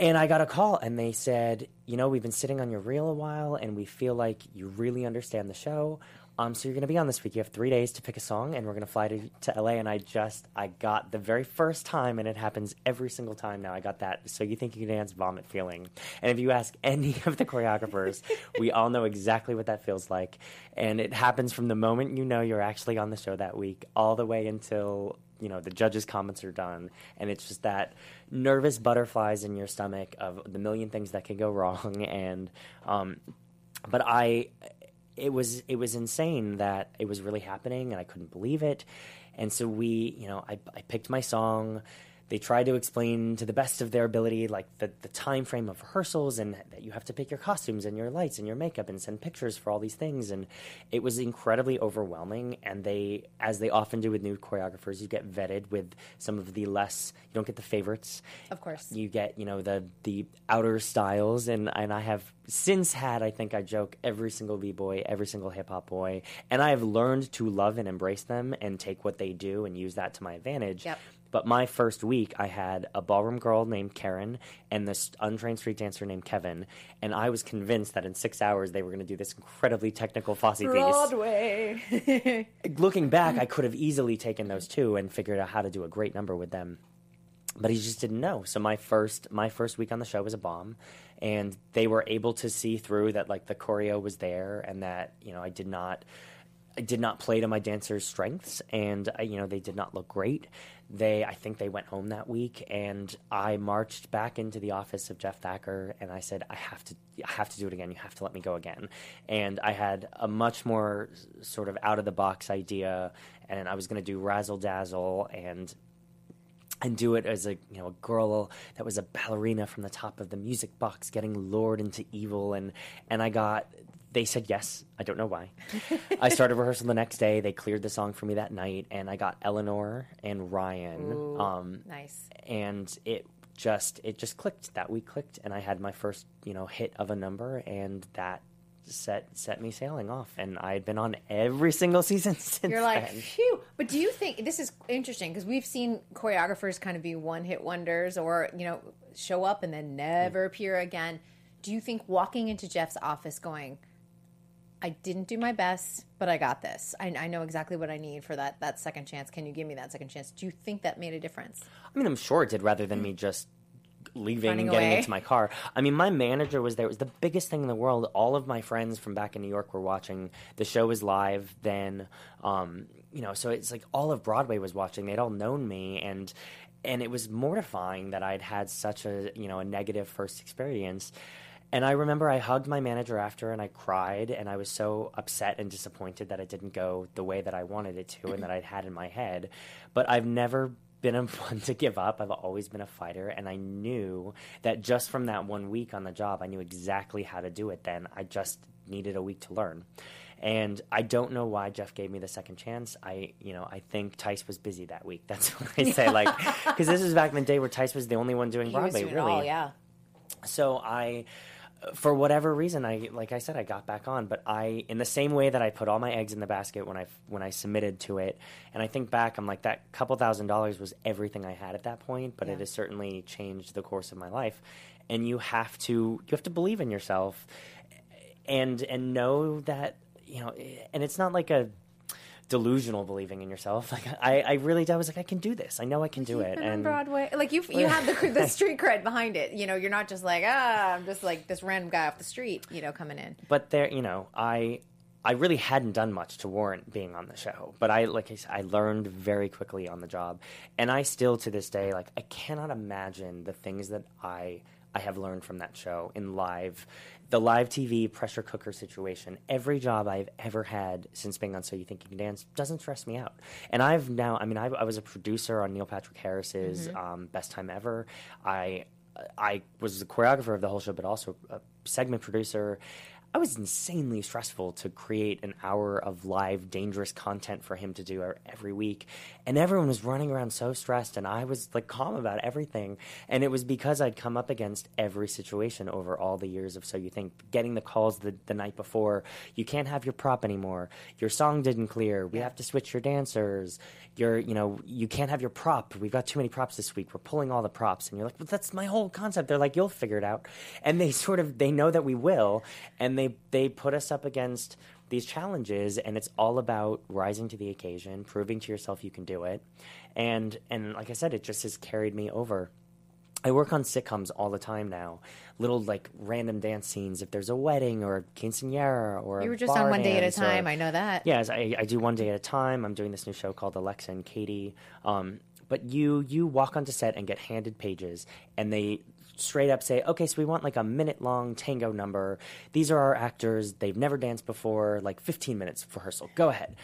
And I got a call, and they said, you know, we've been sitting on your reel a while, and we feel like you really understand the show. Um, so you're going to be on this week. You have three days to pick a song, and we're going to fly to, to LA. And I just, I got the very first time, and it happens every single time now. I got that. So you think you can dance vomit feeling. And if you ask <laughs> any of the choreographers, we all know exactly what that feels like. And it happens from the moment you know you're actually on the show that week, all the way until you know the judges' comments are done, and it's just that nervous butterflies in your stomach of the million things that can go <laughs> wrong. And um, but I it was it was insane that it was really happening and I couldn't believe it. And so we, you know, I, I picked my song. They tried to explain to the best of their ability, like the, the time frame of rehearsals, and that you have to pick your costumes and your lights and your makeup and send pictures for all these things. And it was incredibly overwhelming. And they, as they often do with new choreographers, you get vetted with some of the less. You don't get the favorites. Of course. You get, you know, the the outer styles, and and I have since had, I think I joke, every single b boy, every single hip hop boy, and I have learned to love and embrace them and take what they do and use that to my advantage. Yep. But my first week, I had a ballroom girl named Karen and this untrained street dancer named Kevin, and I was convinced that in six hours they were going to do this incredibly technical Fosse piece. Broadway. <laughs> Looking back, I could have easily taken those two and figured out how to do a great number with them but he just didn't know. So my first my first week on the show was a bomb, and they were able to see through that like the choreo was there and that you know I did not I did not play to my dancers' strengths, and uh, you know they did not look great. They, I think they went home that week, and I marched back into the office of Jeff Thacker, and I said, "I have to, I have to do it again. You have to let me go again." And I had a much more sort of out of the box idea, and I was going to do razzle dazzle and and do it as a you know a girl that was a ballerina from the top of the music box getting lured into evil and and I got they said yes I don't know why I started rehearsal the next day they cleared the song for me that night and I got Ellenore and Ryan Ooh, um nice. and it just it just clicked that week clicked and I had my first you know hit of a number and that set set me sailing off and I had been on every single season <laughs> since You're like, then. phew. But do you think this is interesting because we've seen choreographers kind of be one hit wonders or, you know, show up and then never appear again. Do you think walking into Jeff's office going, I didn't do my best, but I got this. I, I know exactly what I need for that, that second chance. Can you give me that second chance? Do you think that made a difference? I mean, I'm sure it did rather than me just leaving Running and getting away. into my car. I mean, my manager was there. It was the biggest thing in the world. All of my friends from back in New York were watching. The show was live then. Um, you know, so it's like all of Broadway was watching. They'd all known me and and it was mortifying that I'd had such a, you know, a negative first experience. And I remember I hugged my manager after and I cried and I was so upset and disappointed that it didn't go the way that I wanted it to and that I'd had in my head. But I've never been a <laughs> one to give up. I've always been a fighter and I knew that just from that one week on the job, I knew exactly how to do it then. I just needed a week to learn. And I don't know why Jeff gave me the second chance. I, you know, I think Tyce was busy that week. <laughs> That's what I say, like, because this is back in the day where Tyce was the only one doing He Broadway, doing really. all, yeah. So I, for whatever reason, I like I said, I got back on. But I, in the same way that I put all my eggs in the basket when I when I submitted to it, and I think back, I'm like that couple thousand dollars was everything I had at that point. But Yeah. it has certainly changed the course of my life. And you have to you have to believe in yourself, and and know that you know. And it's not like a delusional believing in yourself. <laughs> Like I, I really, I was like, I can do this. I know I can do it. And Broadway, like you, you <laughs> have the, the <laughs> street cred behind it. You know, you're not just like ah, I'm just like this random guy off the street. You know, coming in. but there, you know, I I really hadn't done much to warrant being on the show. But I, like I said, I learned very quickly on the job, and I still to this day, like I cannot imagine the things that I I have learned from that show in live. The live TV pressure cooker situation, every job I've ever had since being on So You Think You Can Dance doesn't stress me out. And I've now, I mean, I, I was a producer on Neil Patrick Harris's Mhm. um, Best Time Ever. I I was the choreographer of the whole show, but also a segment producer. I was insanely stressful to create an hour of live, dangerous content for him to do every week. And everyone was running around so stressed, and I was like calm about everything. And it was because I'd come up against every situation over all the years of So You Think. Getting the calls the, the night before, you can't have your prop anymore. Your song didn't clear. We have to switch your dancers. You're, you know, you can't have your prop. We've got too many props this week. We're pulling all the props. And you're like, but that's my whole concept. They're like, you'll figure it out. And they <laughs> sort of, they know that we will. And they, they put us up against these challenges and it's all about rising to the occasion, proving to yourself you can do it. And, and like I said, it just has carried me over. I work on sitcoms all the time now. Little like random dance scenes. If there's a wedding or a quinceanera or You were just on one day at a dance or- time. I know that. Yes, I, I do one day at a time. I'm doing this new show called Alexa and Katie. Um, but you you walk onto set and get handed pages, and they straight up say, "Okay, so we want like a minute long tango number. These are our actors. They've never danced before. Like 15 minutes of rehearsal. Go ahead."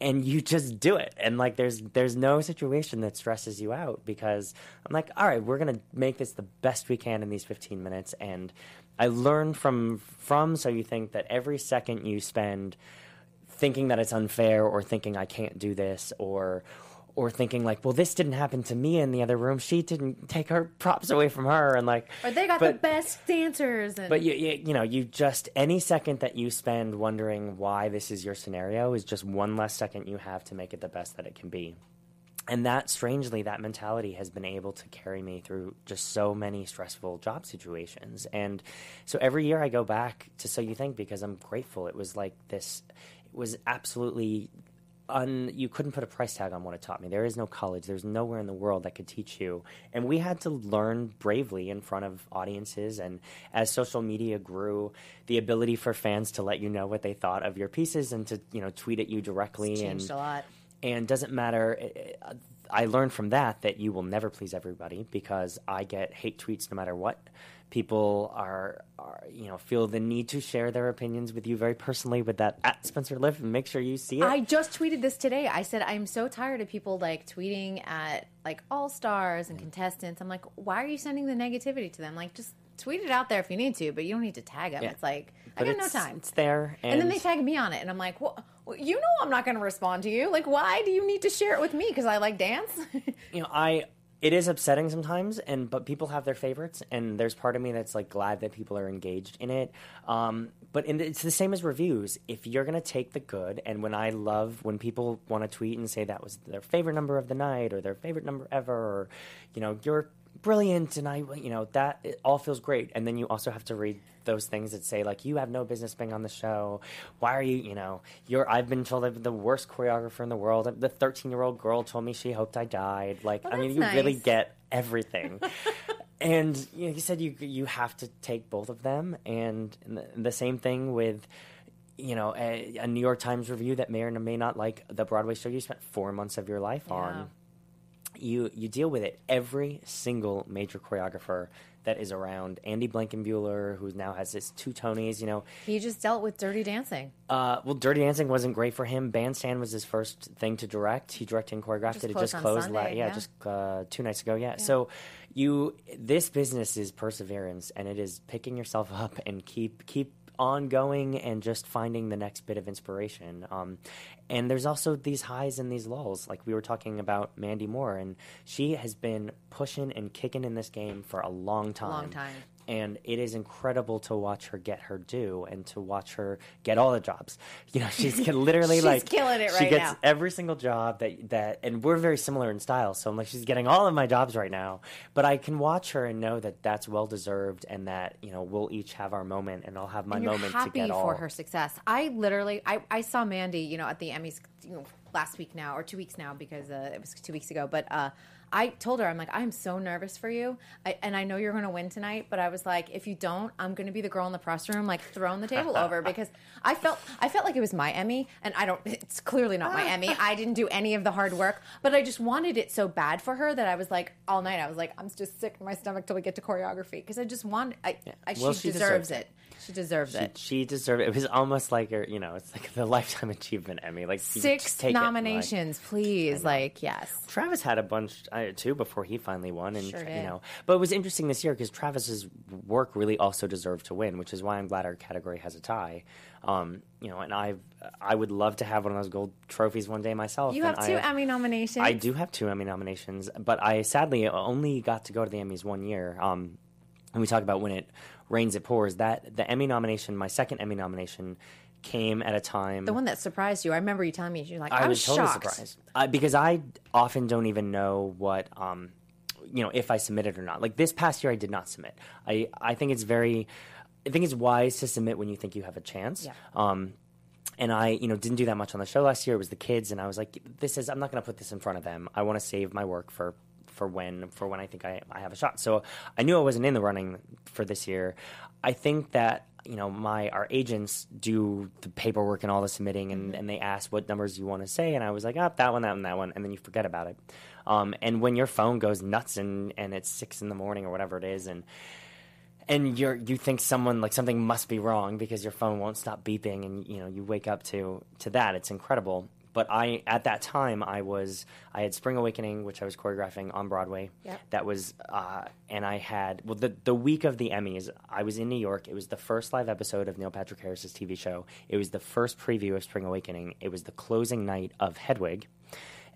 And you just do it, and like there's there's no situation that stresses you out because I'm like, all right, we're gonna make this the best we can in these 15 minutes, and I learned from from so you think that every second you spend thinking that it's unfair or thinking I can't do this or or thinking like, well, this didn't happen to me in the other room. She didn't take her <laughs> props away from her, and like, Or they got but, the best dancers. And But you, you, you know, you just any second that you spend wondering why this is your scenario is just one less second you have to make it the best that it can be. And that, strangely, that mentality has been able to carry me through just so many stressful job situations. And so every year I go back to So You Think because I'm grateful. It was like this, it was absolutely un, you couldn't put a price tag on what it taught me. There is no college. There's nowhere in the world that could teach you. And we had to learn bravely in front of audiences. And as social media grew, the ability for fans to let you know what they thought of your pieces and to you know tweet at you directly It's changed and a lot. and doesn't matter. uh, I learned from that that you will never please everybody because I get hate tweets no matter what. People are, are, you know, feel the need to share their opinions with you very personally with that at Spencer Liff make sure you see it. I just tweeted this today. I said I'm so tired of people like tweeting at like all stars and contestants. I'm like, why are you sending the negativity to them? Like, just tweet it out there if you need to, but you don't need to tag them. Yeah. It's like I But got no time. It's there, And, then they tag me on it, and I'm like, well, you know, I'm not going to respond to you. Like, why do you need to share it with me? Because I like dance. <laughs> you know, I it is upsetting sometimes, and but people have their favorites, and there's part of me that's like glad that people are engaged in it. Um, but in the, it's the same as reviews. If you're gonna take the good, and when I love when people want to tweet and say that was their favorite number of the night or their favorite number ever, or you know, you're brilliant, and I, you know, that it all feels great. And then you also have to read those things that say like you have no business being on the show. Why are you, you know, you're I've been told I'm the worst choreographer in the world. The 13 year old girl told me she hoped I died. Like Well, I mean, you really get everything. <laughs> and you know, he said you you have to take both of them, and the, the same thing with. You know, a, a New York Times review that may or may not like the Broadway show you spent four months of your life on you you deal with it. Every single major choreographer that is around, Andy Blankenbuehler, who now has his two Tonys, you know, he just dealt with Dirty Dancing. uh, well, Dirty Dancing wasn't great for him. Bandstand was his first thing to direct. He directed and choreographed Just it. It just closed, la- yeah, yeah. just uh, two nights ago. Yeah. So, you this business is perseverance, and it is picking yourself up and keep keep on going and just finding the next bit of inspiration. Um, and there's also these highs and these lulls. Like we were talking about Mandy Moore, and she has been pushing and kicking in this game for a long time Long time. And it is incredible to watch her get her due and to watch her get all the jobs. <laughs> You know, she's literally <laughs> She's like killing it she right gets now. every single job that that, and we're very similar in style. So I'm like, she's getting all of my jobs right now, but I can watch her and know that that's well deserved, and that you know we'll each have our moment, and I'll have my and you're moment happy to get all. for her success. I literally, I, I saw Mandy, you know, at the Emmys you know, last week now or two weeks now because uh, it was two weeks ago. But uh, I told her, I'm like, I am so nervous for you, I, and I know you're going to win tonight. But I was like, if you don't, I'm going to be the girl in the press room, like throwing the table over <laughs> because I felt, I felt like it was my Emmy, and I don't. It's clearly not my Emmy. I didn't do any of the hard work, but I just wanted it so bad for her that I was like, all night, I was like, I'm just sick in my stomach till we get to choreography because I just want, I, I Well, she, she deserves deserves it. She deserves She, it. she deserved it. It was almost like her, you know, it's like the <laughs> lifetime achievement Emmy. Like Six it, like- nominations, please. Like, yes. Travis had a bunch uh, too before he finally won, and Sure you know. But it was interesting this year because Travis's work really also deserved to win, which is why I'm glad our category has a tie. Um, you know, and I I would love to have one of those gold trophies one day myself. You have two I, Emmy nominations. I do have two Emmy nominations, but I sadly only got to go to the Emmys one year. Um, and we talk about when it rains, it pours. That the Emmy nomination, my second Emmy nomination, came at a time The one that surprised you. I remember you telling me. You're like, I, I was, was totally shocked. surprised uh, because I often don't even know what um, you know if I submitted or not. Like this past year, I did not submit. I I think it's very, I think it's wise to submit when you think you have a chance. Yeah. Um, and I, you know, didn't do that much on the show last year. It was the kids, and I was like, "This is. I'm not going to put this in front of them. I want to save my work for for when for when I think I, I have a shot." So I knew I wasn't in the running for this year. I think that you know my our agents do the paperwork and all the submitting, and, and they ask what numbers you want to say, and I was like, "Ah, that one, that one, that one," and then you forget about it. Um, and when your phone goes nuts and and it's six in the morning or whatever it is, and and you're you think someone like something must be wrong because your phone won't stop beeping and you know you wake up to to that it's incredible but i at that time i was i had spring awakening which i was choreographing on broadway. Yep. that was uh, and i had well the, the week of the emmys i was in new york. It was the first live episode of neil patrick harris's tv show. It was the first preview of spring awakening. It was the closing night of hedwig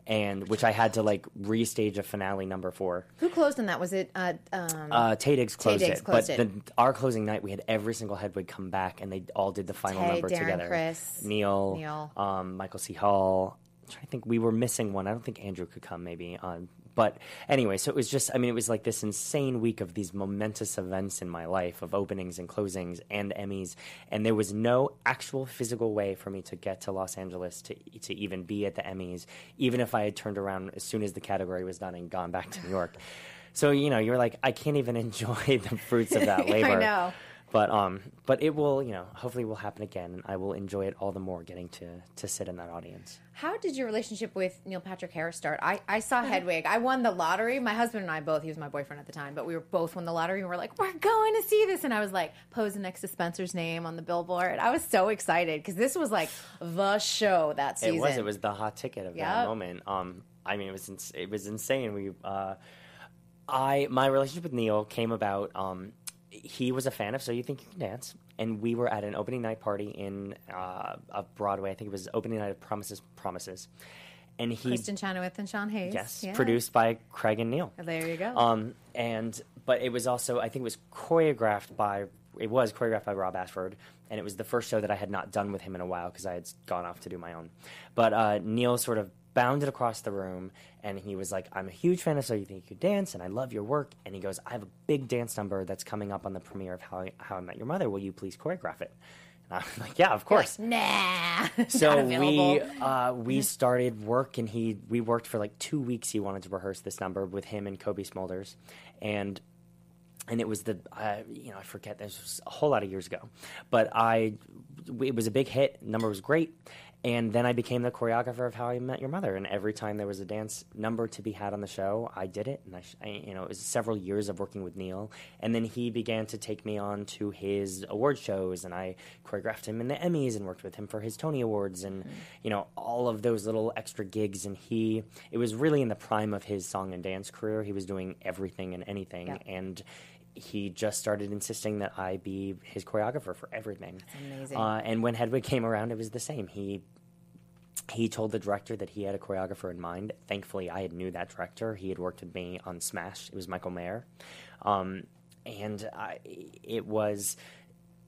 and which i had to like restage a finale number for Who closed on that? Was it? Uh, um, uh, Taye Diggs Taye closed it, closed but it. The, our closing night, we had every single Hedwig come back, and they all did the final Taye, number Darren together. Criss, Neil, Neil. Um, Michael C. Hall. I'm trying to think, we were missing one. I don't think Andrew could come, maybe, uh, but anyway, so it was just, I mean, it was like this insane week of these momentous events in my life of openings and closings and Emmys. And there was no actual physical way for me to get to Los Angeles to, to even be at the Emmys, even if I had turned around as soon as the category was done and gone back to New York. <sighs> So, you know, you're like, I can't even <laughs> enjoy the fruits of that <laughs> labor. I know. But um, but it will, you know, hopefully will happen again, and I will enjoy it all the more getting to to sit in that audience. How did your relationship with Neil Patrick Harris start? I, I saw Hedwig. I won the lottery. My husband and I both, he was my boyfriend at the time, but we were both won the lottery and we're like, we're going to see this. And I was like posing next to Spencer's name on the billboard. I was so excited because this was like the show that season. It was. It was the hot ticket of that Yep. moment. Um, I mean, it was ins- it was insane. We, uh, I my relationship with Neil came about. Um, he was a fan of So You Think You Can Dance, and we were at an opening night party in uh, of Broadway. I think it was opening night of Promises Promises, and he Kristin Chenoweth and Sean Hayes. yes Yeah. produced by Craig and Neil. There you go. Um, and but it was also I think it was choreographed by it was choreographed by Rob Ashford, and it was the first show that I had not done with him in a while because I had gone off to do my own. But uh, Neil sort of bounded across the room, and he was like, "I'm a huge fan of So You Think You Could Dance, and I love your work." And he goes, "I have a big dance number that's coming up on the premiere of How I, How I Met Your Mother. Will you please choreograph it?" And I was <laughs> like, "Yeah, of course." nah. <laughs> so we uh, we <laughs> started work and he we worked for like two weeks he wanted to rehearse this number with him and cobie smulders and and it was the uh, you know i forget this was a whole lot of years ago but i it was a big hit number was great and then i became the choreographer of how i met your mother. And every time there was a dance number to be had on the show i did it. And i, sh- I you know it was several years of working with neil. And then he began to take me on to his award shows. And i choreographed him in the emmys and worked with him for his tony awards and hmm. you know all of those little extra gigs. And he it was really in the prime of his song and dance career. He was doing everything and anything. Yeah. and he just started insisting that I be his choreographer for everything. amazing. Uh, and when Hedwig came around, it was the same. He he told the director that he had a choreographer in mind. Thankfully, I had knew that director. He had worked with me on Smash. It was Michael Mayer, um, and I, it was.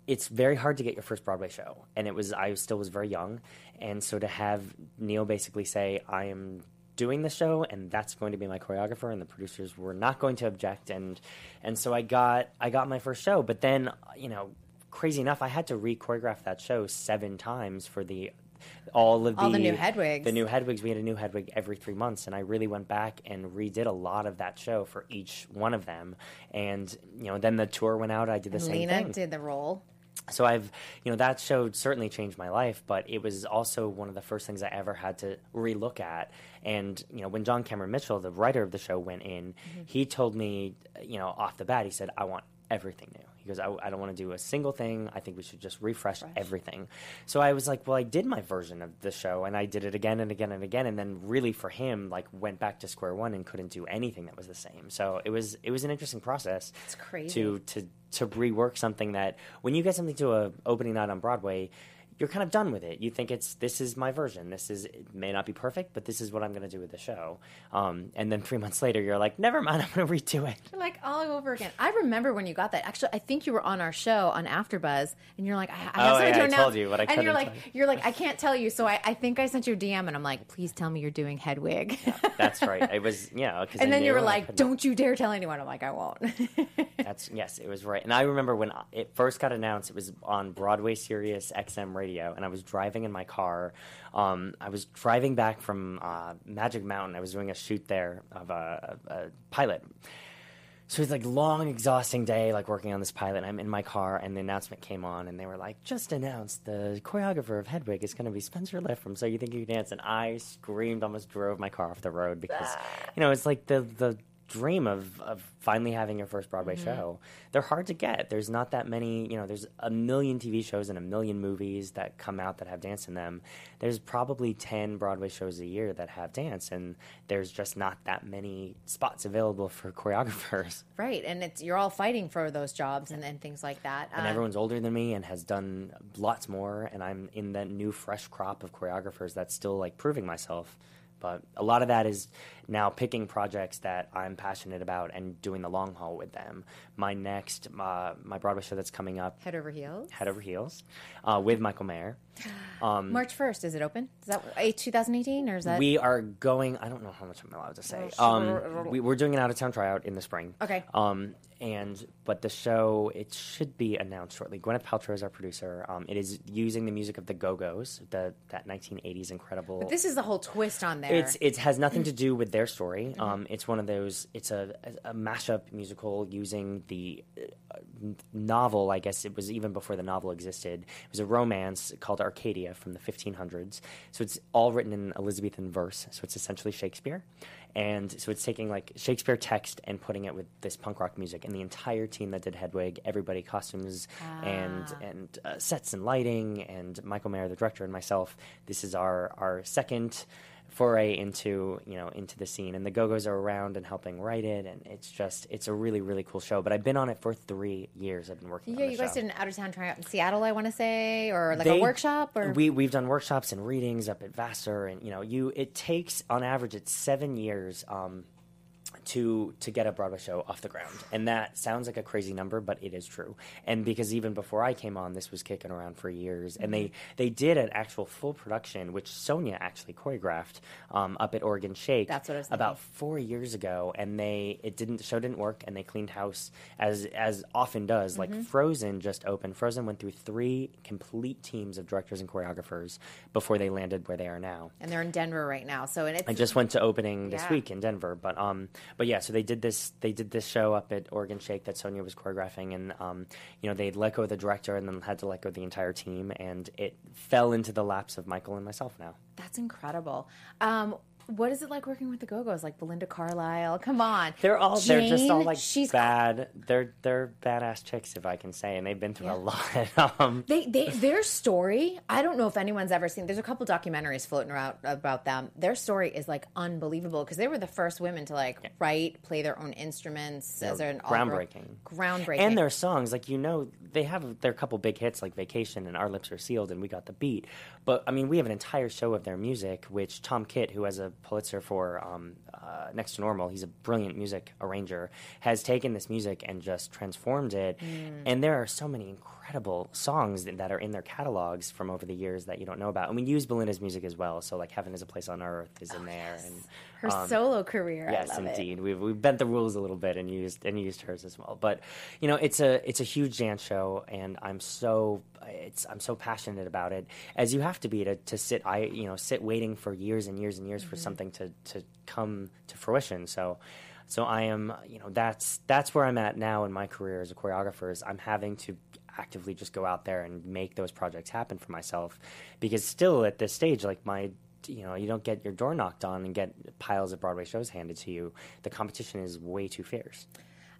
It's very hard to get your first Broadway show, and it was. I still was very young, and so to have Neil basically say, "I am doing the show, and that's going to be my choreographer," and the producers were not going to object, and and so I got I got my first show, but then you know. Crazy enough, I had to re-choreograph that show seven times for the all of the All the new Hedwigs. The new Hedwigs. We had a new Hedwig every three months, and I really went back and redid a lot of that show for each one of them. And you know, then the tour went out. I did the And same Lena thing. did the role. So I've, you know, that show certainly changed my life, but it was also one of the first things I ever had to relook at. And you know, when John Cameron Mitchell, the writer of the show, went in, mm-hmm. he told me, you know, off the bat, he said, "I want everything new." He goes, I, I don't want to do a single thing. I think we should just refresh everything. So I was like, well, I did my version of the show, and I did it again and again and again, and then really for him, like went back to square one and couldn't do anything that was the same. So it was it was an interesting process. It's crazy. to to to rework something that when you get something to a opening night on Broadway, you're kind of done with it. You think it's this is my version. This is it may not be perfect, but this is what I'm going to do with the show. Um, and then three <laughs> months later, you're like, never mind, I'm going to redo it. You're like all over again. I remember when you got that. Actually, I think you were on our show on AfterBuzz, and you're like, I, I have Oh, yeah, to I announce. told you, but I and you're like, you're like, I can't tell you. So I, I think I sent you a DM, and I'm like, please tell me you're doing Hedwig. That's right. It was yeah. 'cause I and then you were like, don't you dare tell anyone. I'm like, I won't. <laughs> That's yes, it was right. And I remember when it first got announced, it was on Broadway Sirius XM radio, and I was driving in my car. Um, I was driving back from uh, Magic Mountain. I was doing a shoot there of a, a, a pilot. So it's like long, exhausting day, like working on this pilot. And I'm in my car, and the announcement came on, and they were like, "Just announced the choreographer of Hedwig is going to be Spencer Liff from So You Think You Can Dance." And I screamed, almost drove my car off the road because, you know, it's like the the dream of of finally having your first Broadway Mhm. show. They're hard to get. There's not that many. You know, there's a million TV shows and a million movies that come out that have dance in them. There's probably ten Broadway shows a year that have dance, and there's just not that many spots available for <laughs> choreographers. right, and it's you're all fighting for those jobs and, and things like that. and Um, everyone's older than me and has done lots more and i'm in that new fresh crop of choreographers that's still like proving myself but a lot of that is now picking projects that I'm passionate about and doing the long haul with them. My next, uh, my Broadway show that's coming up, Head over heels. Head Over Heels, uh, with Michael Mayer. <gasps> Um, March first, is it open? Is that eh, 2018 or is that? we are going. I don't know how much I'm allowed to say. Oh, Um, we, we're doing an out of town tryout in the spring. Okay. Um, and but the show it should be announced shortly. Gwyneth Paltrow is our producer. Um, it is using the music of the Go Go's, the that 1980s incredible. But this is the whole twist on there. It's it has nothing to do with their story. Um, it's one of those. It's a, a, a mashup musical using the uh, novel. I guess it was even before the novel existed. It was a romance called Arcadia from the 1500s. So it's all written in Elizabethan verse. So it's essentially Shakespeare. And so it's taking like Shakespeare text and putting it with this punk rock music. And the entire team that did Hedwig, everybody costumes and and uh, sets and lighting, and Michael Mayer, the director, and myself. This is our our second foray into you know into the scene. And the go-go's are around and helping write it. And it's just it's a really really cool show. But i've been on it for three years. I've been working yeah, you guys show. did an out of town tryout in Seattle, I want to say, or like They- a workshop, or? We we've done workshops and readings up at Vassar, and you know, you it takes on average it's seven years um, to to get a Broadway show off the ground, and that sounds like a crazy number, but it is true. And because even before I came on, this was kicking around for years, and they they did an actual full production, which Sonya actually choreographed um, up at Oregon Shake. That's what I was about four years ago, and they it didn't the show didn't work, and they cleaned house as as often does. Like Mhm. Frozen just opened. Frozen went through three complete teams of directors and choreographers before they landed where they are now. and they're in Denver right now. So and it's I just went to opening this Yeah. week in Denver, but um, but yeah, so they did this. They did this show up at Oregon Shake that Sonya was choreographing, and um, you know, they let go of the director and then had to let go of the entire team, and it fell into the laps of Michael and myself now. That's incredible. Um, what is it like working with the Go Go's? Like Belinda Carlisle? Come on, They're all they're just all like she's bad. They're they're badass chicks, if I can say, and they've been through a lot. <laughs> um, They, they, their story. I don't know if anyone's ever seen. There's a couple documentaries floating around about them. Their story is like unbelievable because they were the first women to like write, play their own instruments as an groundbreaking. groundbreaking. And their songs, like you know, they have their couple big hits like Vacation and Our Lips Are Sealed and We Got the Beat. But I mean, we have an entire show of their music, which Tom Kitt, who has a Pulitzer for um, uh, Next to Normal, he's a brilliant music arranger, has taken this music and just transformed it. Mm. And there are so many incredible songs that, that are in their catalogs from over the years that you don't know about. And we use Belinda's music as well. So like Heaven is a Place on Earth is in there. And her um, solo career. Yes, I love it. indeed. We've we've bent the rules a little bit and used and used hers as well. But you know, it's a it's a huge dance show, and I'm so it's I'm so passionate about it, as you have to be to, to sit I you know sit waiting for years and years and years for Mhm. something to to come to fruition. So. So I am, you know, that's that's where I'm at now in my career as a choreographer. Is I'm having to actively just go out there and make those projects happen for myself, because still at this stage, like my you know you don't get your door knocked on and get piles of broadway shows handed to you the competition is way too fierce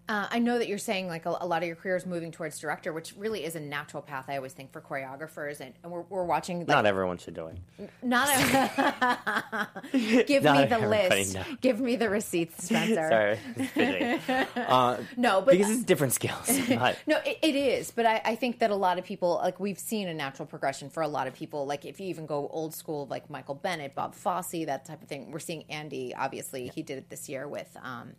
Uh, I know that you're saying like a, a lot of your career is moving towards director, which really is a natural path. I always think for choreographers, and, and we're, we're watching. Like, not everyone should do it Not a, <laughs> give Not me the list. no. Give me the receipts, Spencer. <laughs> sorry <laughs> uh, No, but- because it's different skills but No, it, it is, but I, I think that a lot of people, like we've seen a natural progression for a lot of people. Like if you even go old school, like Michael Bennett, Bob Fosse, that type of thing. We're seeing Andy. Obviously, he did it this year with um,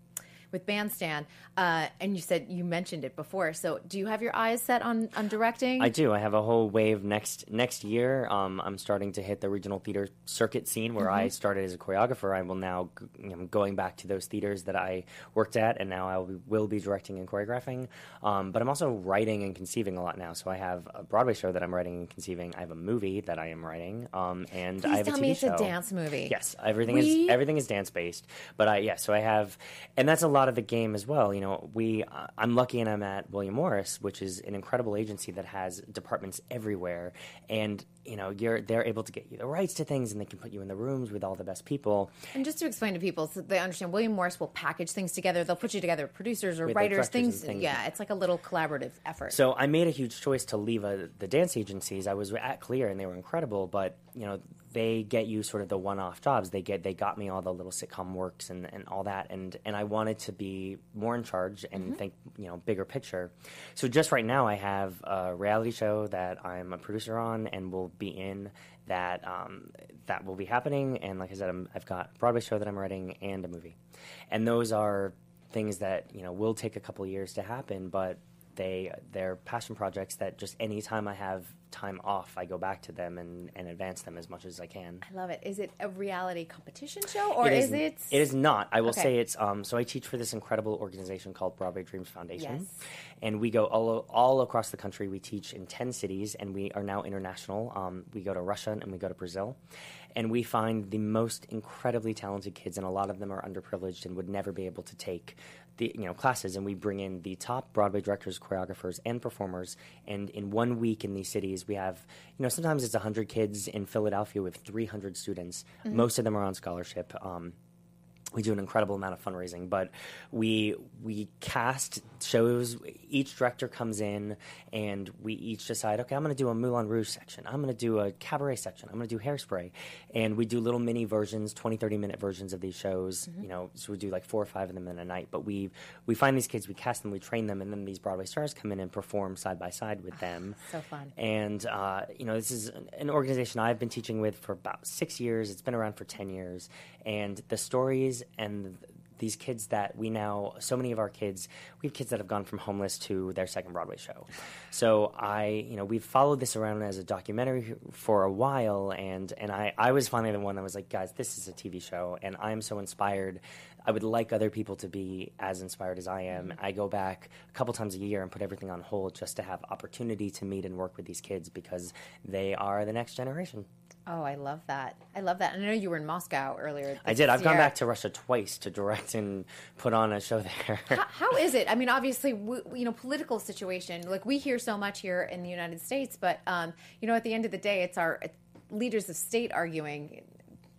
with Bandstand. Uh, and you said you mentioned it before. So do you have your eyes set on on directing? I do. I have a whole wave next next year. Um, I'm starting to hit the regional theater circuit scene where I Mhm. started as a choreographer. I will now you know, going back to those theaters that I worked at, and now I will be, will be directing and choreographing. Um, but I'm also writing and conceiving a lot now. So I have a Broadway show that I'm writing and conceiving. I have a movie that I am writing, um, and Please I have tell a TV me it's a dance movie. Yes, everything We- is everything is dance based. But I yeah, so I have, and that's a lot of the game as well. You know, we uh, I'm lucky and I'm at William Morris, which is an incredible agency that has departments everywhere, and you know you're they're able to get you the rights to things, and they can put you in the rooms with all the best people. And just to explain to people so they understand, William Morris will package things together. They'll put you together, producers or With writers, things, things. Yeah, it's like a little collaborative effort. So I made a huge choice to leave uh the dance agencies. I was at Clear and they were incredible, but you know they get you sort of the one-off jobs. They get they got me all the little sitcom works and, and all that, and and I wanted to be more in charge and Mhm. think you know bigger picture. So just right now, I have a reality show that I'm a producer on and will be in that um, that will be happening. And like I said, I'm, I've got a Broadway show that I'm writing and a movie, and those are things that you know will take a couple years to happen, but they they're passion projects that just anytime I have time off, I go back to them and, and advance them as much as I can. I love it. Is it a reality competition show or It is, it? It is not. I will Okay. say it's. Um, so I teach for this incredible organization called Broadway Dreams Foundation, Yes. and we go all all across the country. We teach in ten cities, and we are now international. Um, we go to Russia and we go to Brazil, and we find the most incredibly talented kids, and a lot of them are underprivileged and would never be able to take the you know classes. And we bring in the top Broadway directors, choreographers, and performers. And in one week in these cities, we have you know sometimes it's hundred kids in Philadelphia with three hundred students. Mhm. Most of them are on scholarship. Um, we do an incredible amount of fundraising, but we we cast shows. Each director comes in, and we each decide, okay, I'm going to do a Moulin Rouge section. I'm going to do a cabaret section. I'm going to do Hairspray, and we do little mini versions, 20, 30 minute versions of these shows. You know, so we do like four or five of them in a night. But we we find these kids, we cast them, we train them, and then these Broadway stars come in and perform side by side with them. So fun. And uh, you know, this is an- an organization I've been teaching with for about six years. It's been around for ten years, and the stories and these kids that we now, so many of our kids, we have kids that have gone from homeless to their second Broadway show. So I, you know, we've followed this around as a documentary for a while, and and I, I was finally the one that was like, guys, this is a TV show, and I'm so inspired. I would like other people to be as inspired as I am. Mm-hmm. I go back a couple times a year and put everything on hold just to have opportunity to meet and work with these kids because they are the next generation. Oh, I love that. I love that. And I know you were in Moscow earlier. I did. I've gone back to Russia twice to direct and put on a show there. <laughs> How, how is it? I mean, obviously, we, you know, political situation. Like we hear so much here in the United States, but um, you know, at the end of the day, it's our leaders of state arguing.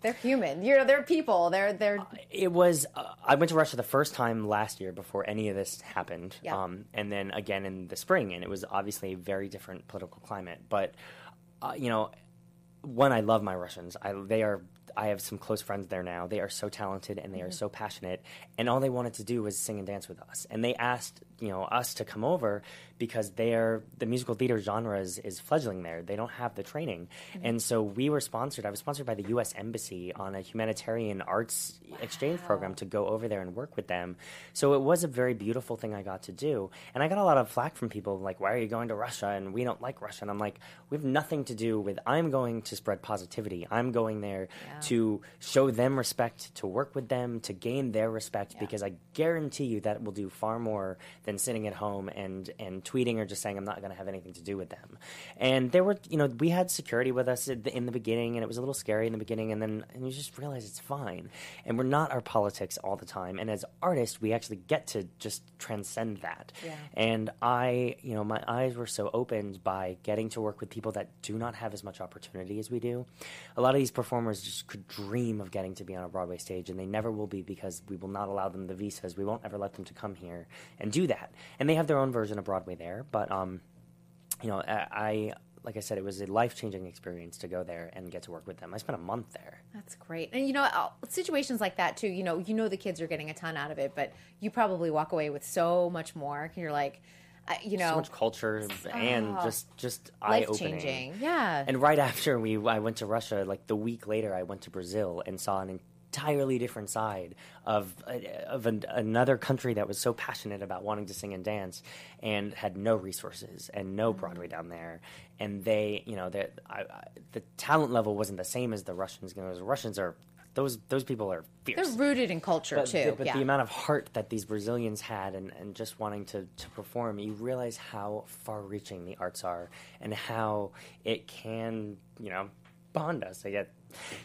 They're human. You know, they're people. They're they're. It was. Uh, I went to Russia the first time last year before any of this happened, Yeah. um, and then again in the spring, and it was obviously a very different political climate. But uh, you know, one, I love my Russians. I they are. I have some close friends there now. They are so talented and they are Mhm. so passionate. And all they wanted to do was sing and dance with us. And they asked, you know, us to come over because they are the musical theater genre is, is fledgling there. They don't have the training. Mm-hmm. And so we were sponsored. I was sponsored by the U.S. Embassy on a humanitarian arts exchange program to go over there and work with them. So it was a very beautiful thing I got to do. And I got a lot of flack from people like, why are you going to Russia? And we don't like Russia. And I'm like, we have nothing to do with, I'm going to spread positivity. I'm going there to show them respect, to work with them, to gain their respect, because I guarantee you that will do far more than sitting at home and, and tweeting or just saying I'm not going to have anything to do with them. And there were, you know, we had security with us at the- in the beginning, and it was a little scary in the beginning, and then and you just realize it's fine. And we're not our politics all the time. And as artists, we actually get to just transcend that. Yeah. And I, you know, my eyes were so opened by getting to work with people that do not have as much opportunity as we do. A lot of these performers just could dream of getting to be on a Broadway stage, and they never will be because we will not allow them the visas. We won't ever let them to come here and do that. And they have their own version of Broadway there, but um, you know, I. I like I said, it was a life changing experience to go there and get to work with them. I spent a month there. That's great. And you know, uh, situations like that too. You know, you know the kids are getting a ton out of it, but you probably walk away with so much more. You're like, I, you know, so much culture and Oh. just just eye opening. Yeah. And right after we, I went to Russia. Like the week later, I went to Brazil and saw an entirely different side of of an, another country that was so passionate about wanting to sing and dance, and had no resources and no mm-hmm. Broadway down there. And they, you know, the I, I, the talent level wasn't the same as the Russians. You know, the Russians are those those people are fierce. they're rooted in culture But, too. the, but yeah. the amount of heart that these Brazilians had and, and just wanting to, to perform, you realize how far reaching the arts are and how it can, you know, bond us. I get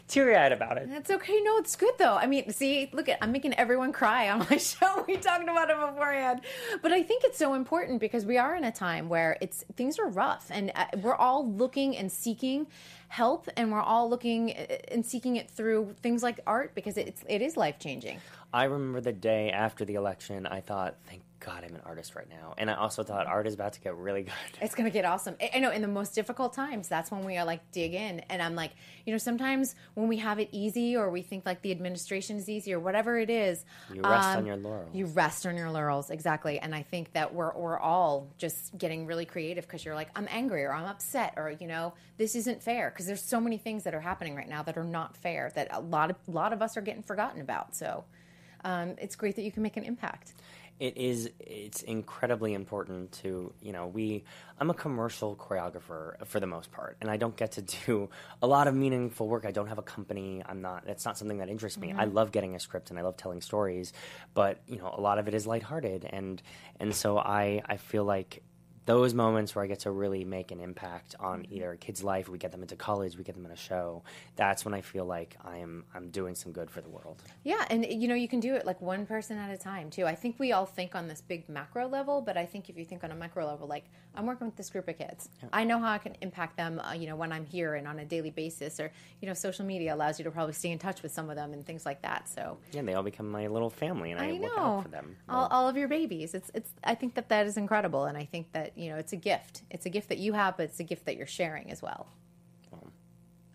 teary eyed about it. That's okay. No, it's good though. I mean, see, look at I'm making everyone cry on my <laughs> show. We talked about it beforehand, but I think it's so important because we are in a time where it's things are rough, and uh, we're all looking and seeking help, and we're all looking uh, and seeking it through things like art because it's it is life changing. I remember the day after the election, I thought, thank God, I'm an artist right now. And I also thought art is about to get really <laughs> good. It's gonna get awesome. I know in the most difficult times, that's when we are like dig in. And I'm like, you know, sometimes when we have it easy or we think like the administration is easy or whatever it is, You rest on um, your laurels. You rest on your laurels, exactly. And I think that we're we're all just getting really creative because you're like, I'm angry or I'm upset or you know, this isn't fair because there's so many things that are happening right now that are not fair that a lot of a lot of us are getting forgotten about. So. Um, it's great that you can make an impact. It is it's incredibly important to you know we i'm a commercial choreographer for the most part and i don't get to <laughs> do a lot of meaningful work. I don't have a company. I'm not it's not something that interests me. I Mhm. love getting a script and i love telling stories but you know a lot of it is lighthearted and and so i i feel like those moments where I get to really make an impact on either a kid's life, we get them into college, we get them in a show. That's when I feel like I'm I'm doing some good for the world. Yeah, and you know you can do it like one person at a time too. I think we all think on this big macro level, but I think if you think on a micro level, like I'm working with this group of kids, I know how I can impact them. Uh, you know when I'm here and on a daily basis, or you know social media allows you to probably stay in touch with some of them and things like that. So Yeah, they all become my little family, and I, I look out for them. all, all of your babies. It's it's. I think that that is incredible, and I think that you know it's a gift. It's a gift that you have, but it's a gift that you're sharing as well. All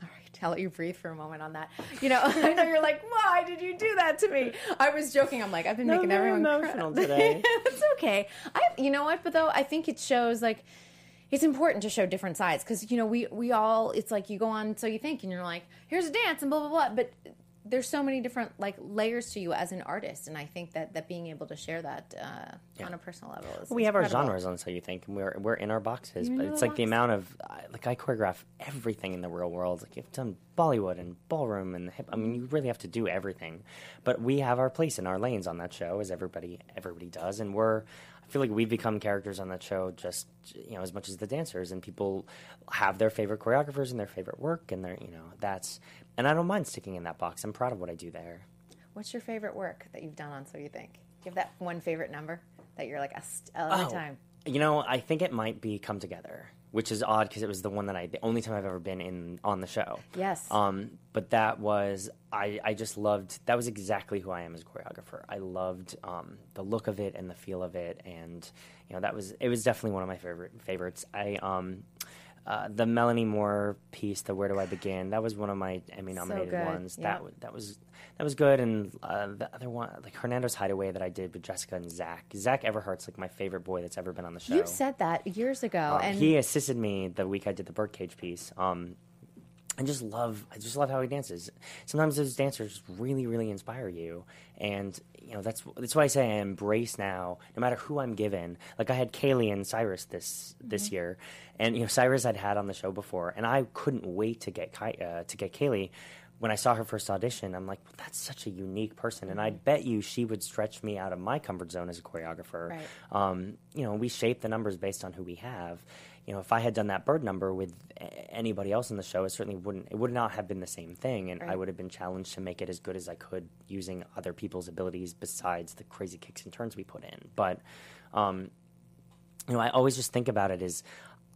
right, I'll let you breathe for a moment on that. You know, <laughs> I know you're like, why did you do that to me? I was joking. I'm like, I've been No, making very everyone cry. emotional <laughs> today. it's okay. I, you know what? But though, I think it shows like it's important to show different sides because you know we we all it's like you go on so you think and you're like here's a dance and blah blah blah but there's so many different like layers to you as an artist and i think that that being able to share that uh, on a personal level is we have our genres on so you think and we're we're in our boxes You're but it's little like the amount of like i choreograph everything in the real world like you've done bollywood and ballroom and hip i mean you really have to do everything. But we have our place in our lanes on that show as everybody everybody does and we're i feel like we've become characters on that show just you know as much as the dancers and people have their favorite choreographers and their favorite work and their you know that's and i don't mind sticking in that box i'm proud of what i do there what's your favorite work that you've done on so you think give that one favorite number that you're like a st- every Oh, time You know, I think it might be Come Together, which is odd because it was the one that I, the only time I've ever been in on the show. Yes. Um, but that was, I, I just loved, that was exactly who I am as a choreographer. I loved um, the look of it and the feel of it. And, you know, that was, it was definitely one of my favorite favorites. I, um, uh, the Melanie Moore piece, the Where Do I Begin? That was one of my Emmy nominated good, ones. yeah. That that was that was good. And uh, the other one, like Hernando's Hideaway, that I did with Jessica and Zach. Zach Everhart's like my favorite boy that's ever been on the show. you said that years ago Um, and he assisted me the week I did the birdcage piece. Um, I just love, I just love how he dances. Sometimes those dancers really, really inspire you, and you know that's that's why I say I embrace now. No matter who I'm given, like I had Kaylee and Cyrus this this Mhm. year, and you know Cyrus I'd had on the show before, and I couldn't wait to get uh, to get Kaylee. When I saw her first audition, I'm like, well, that's such a unique person, and I bet you she would stretch me out of my comfort zone as a choreographer. Right. Um, you know, we shape the numbers based on who we have. You know, if I had done that bird number with anybody else in the show, it certainly wouldn't. It would not have been the same thing, and I would have been challenged to make it as good as I could using other people's abilities besides the crazy kicks and turns we put in. But, um, you know, I always just think about it as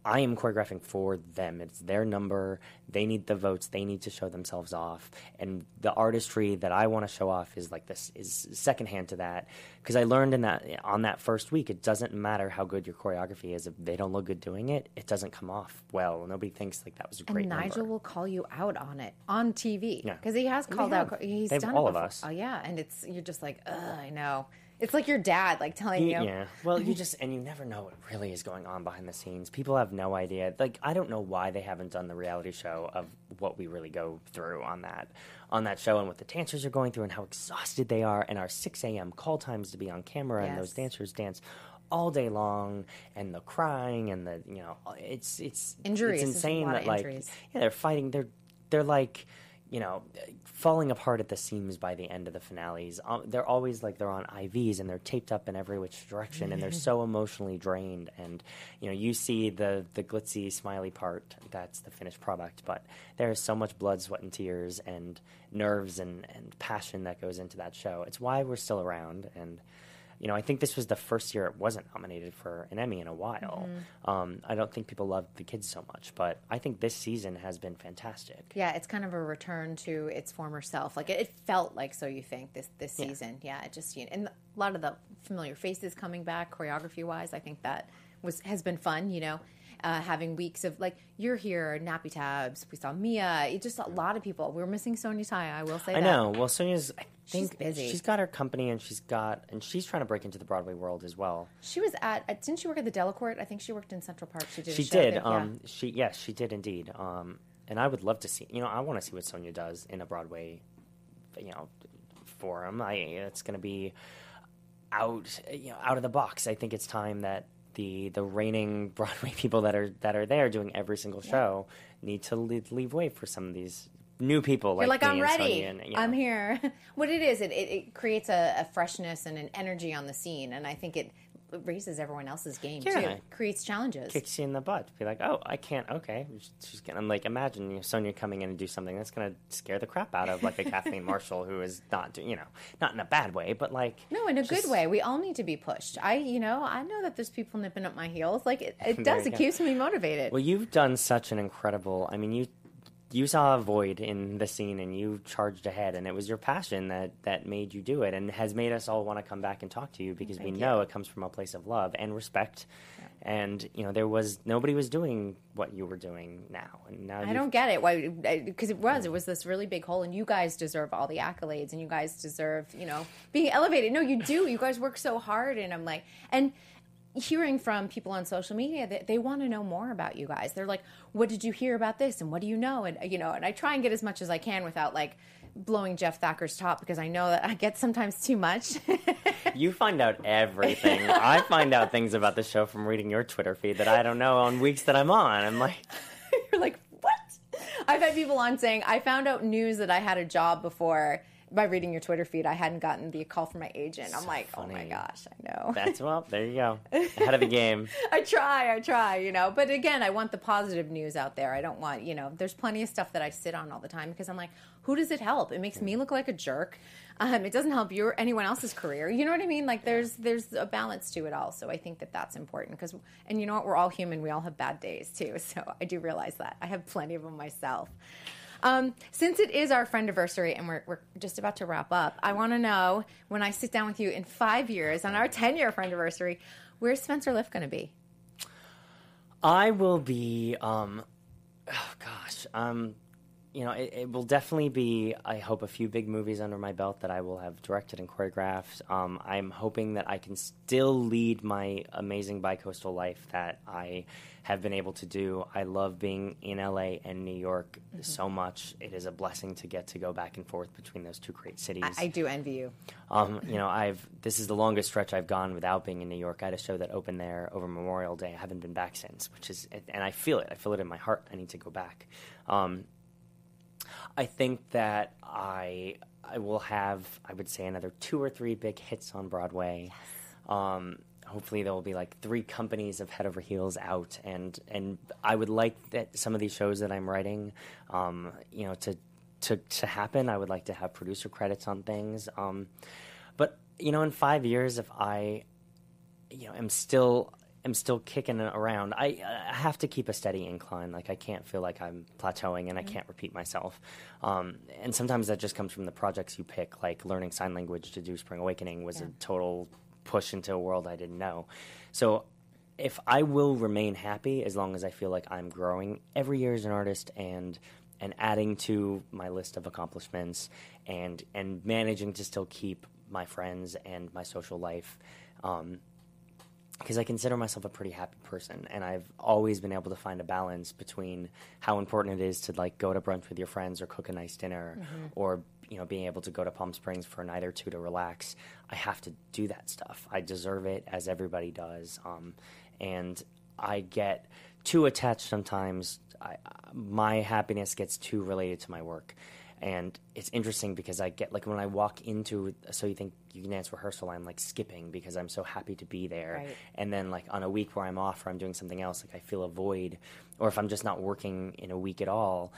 I am choreographing for them. It's their number. They need the votes. They need to show themselves off. And the artistry that I want to show off is like this is secondhand to that. Because I learned in that on that first week, it doesn't matter how good your choreography is. If they don't look good doing it, it doesn't come off well. Nobody thinks like that was a great and Nigel number. will call you out on it on TV Yeah. because he has called out. He's They have done all it of us. Oh yeah, and it's you're just like, ugh, I know. It's like your dad, like telling You-. Yeah. Well, you <laughs> just and you never know what really is going on behind the scenes. People have no idea. Like I don't know why they haven't done the reality show of what we really go through on that on that show and what the dancers are going through and how exhausted they are and our 6 a.m. call times to be on camera and those dancers dance all day long and the crying and the you know it's it's Injuries. It's a insane lot that of like injuries. yeah they're fighting they're they're like you know falling apart at the seams by the end of the finales. Um, they're always like they're on ivs and they're taped up in every which direction and they're <laughs> so emotionally drained. And you know you see the the glitzy smiley part that's the finished product but there is so much blood sweat and tears and nerves and and passion that goes into that show. It's why we're still around and you know, I think this was the first year it wasn't nominated for an Emmy in a while. Mhm. Um, I don't think people loved the kids so much, but I think this season has been fantastic. Yeah, it's kind of a return to its former self. Like it, it felt like so. You think this this season? Yeah, it just you know, and a lot of the familiar faces coming back choreography wise. I think that was has been fun. You know, uh, having weeks of like you're here, NappyTabs. We saw Mia. It just a lot of people. We are missing Sonya Tayeh. I will say. I that. know. Well, Sonya's. I She's think busy. She's got her company, and she's got, and she's trying to break into the Broadway world as well. She was at. uh, Didn't she work at the Delacorte? I think she worked in Central Park. She did. a She did. there, yeah. Um, she yes, she did indeed. Um, and I would love to see. You know, I want to see what Sonya does in a Broadway, you know, forum. I it's going to be out, you know, out of the box. I think it's time that the the reigning <laughs> Broadway people that are that are there doing every single show need to leave, leave way for some of these new people You're like like, I'm ready. And, you I'm here. <laughs> what it is, it, it, it creates a, a freshness and an energy on the scene, and I think it raises everyone else's game Yeah. too. It creates challenges. kicks you in the butt. Be like, oh, I can't. Okay, she's gonna I'm like imagine you know, Sonya coming in and do something that's gonna scare the crap out of like a Kathleen <laughs> Marshall who is not, do- you know, not in a bad way, but like No, in a just- good way. We all need to be pushed. I, you know, I know that there's people nipping up my heels. Like it, it <laughs> does. It go. keeps me motivated. Well, you've done such an incredible. I mean, you you saw a void in the scene and you charged ahead, and it was your passion that that made you do it, and has made us all want to come back and talk to you because we Thank know you. it comes from a place of love and respect. And you know, there was nobody was doing what you were doing now, and now I don't get it. Why? Because it was. It was this really big hole, and you guys deserve all the accolades, and you guys deserve, you know, being elevated. No, you do. You guys work so hard, and I'm like, and hearing from people on social media that they want to know more about you guys. They're like, "What did you hear about this? And what do you know?" And you know, and I try and get as much as I can without like blowing Jeff Thacker's top because I know that I get sometimes too much. <laughs> You find out everything. I find out things about the show from reading your Twitter feed that I don't know on weeks that I'm on. I'm like, <laughs> You're like, what? I've had people on saying, I found out news that I had a job before by reading your Twitter feed. I hadn't gotten the call from my agent. I'm like, oh my gosh, I know. that's well, there you go. <laughs> Ahead of the game. I try, I try, you know. But again, I want the positive news out there. I don't want, you know, there's plenty of stuff that I sit on all the time because I'm like, who does it help? It makes me look like a jerk. Um, it doesn't help your anyone else's career. You know what I mean? Like there's there's a balance to it all. So I think that that's important because, and you know what? We're all human. We all have bad days too. <laughs> So I do realize that. I have plenty of them myself. Um, since it is our friend anniversary and we're, we're just about to wrap up, I want to know when I sit down with you in five years on our 10 year friend anniversary, where's Spencer Liff going to be? I will be, um, oh gosh, um, you know, it, it will definitely be, I hope, a few big movies under my belt that I will have directed and choreographed. Um, I'm hoping that I can still lead my amazing bicoastal life that I have been able to do. I love being in LA and New York so much. It is a blessing to get to go back and forth between those two great cities. I, I do envy you. Um, you know, I've this is the longest stretch I've gone without being in New York. I had a show that opened there over Memorial Day. I haven't been back since, which is, and I feel it. I feel it in my heart. I need to go back. Um, I think that I I will have I would say another two or three big hits on Broadway. Um, hopefully there will be like three companies of Head Over Heels out, and and I would like that some of these shows that I'm writing, um, you know, to to to happen. I would like to have producer credits on things. Um, but you know, in five years, if I you know am still am still kicking it around. I, I have to keep a steady incline. Like I can't feel like I'm plateauing and I can't repeat myself. Um, and sometimes that just comes from the projects you pick. Like learning sign language to do Spring Awakening was a total push into a world I didn't know. So if I will remain happy as long as I feel like I'm growing every year as an artist and and adding to my list of accomplishments and and managing to still keep my friends and my social life. Um, because I consider myself a pretty happy person, and I've always been able to find a balance between how important it is to like go to brunch with your friends or cook a nice dinner, or you know being able to go to Palm Springs for a night or two to relax. I have to do that stuff. I deserve it, as everybody does, um, and I get too attached sometimes. I, my happiness gets too related to my work. And it's interesting because I get like when I walk into so you think you can dance rehearsal, I'm like skipping because I'm so happy to be there. Right. And then like on a week where I'm off or I'm doing something else, like I feel a void, or if I'm just not working in a week at all.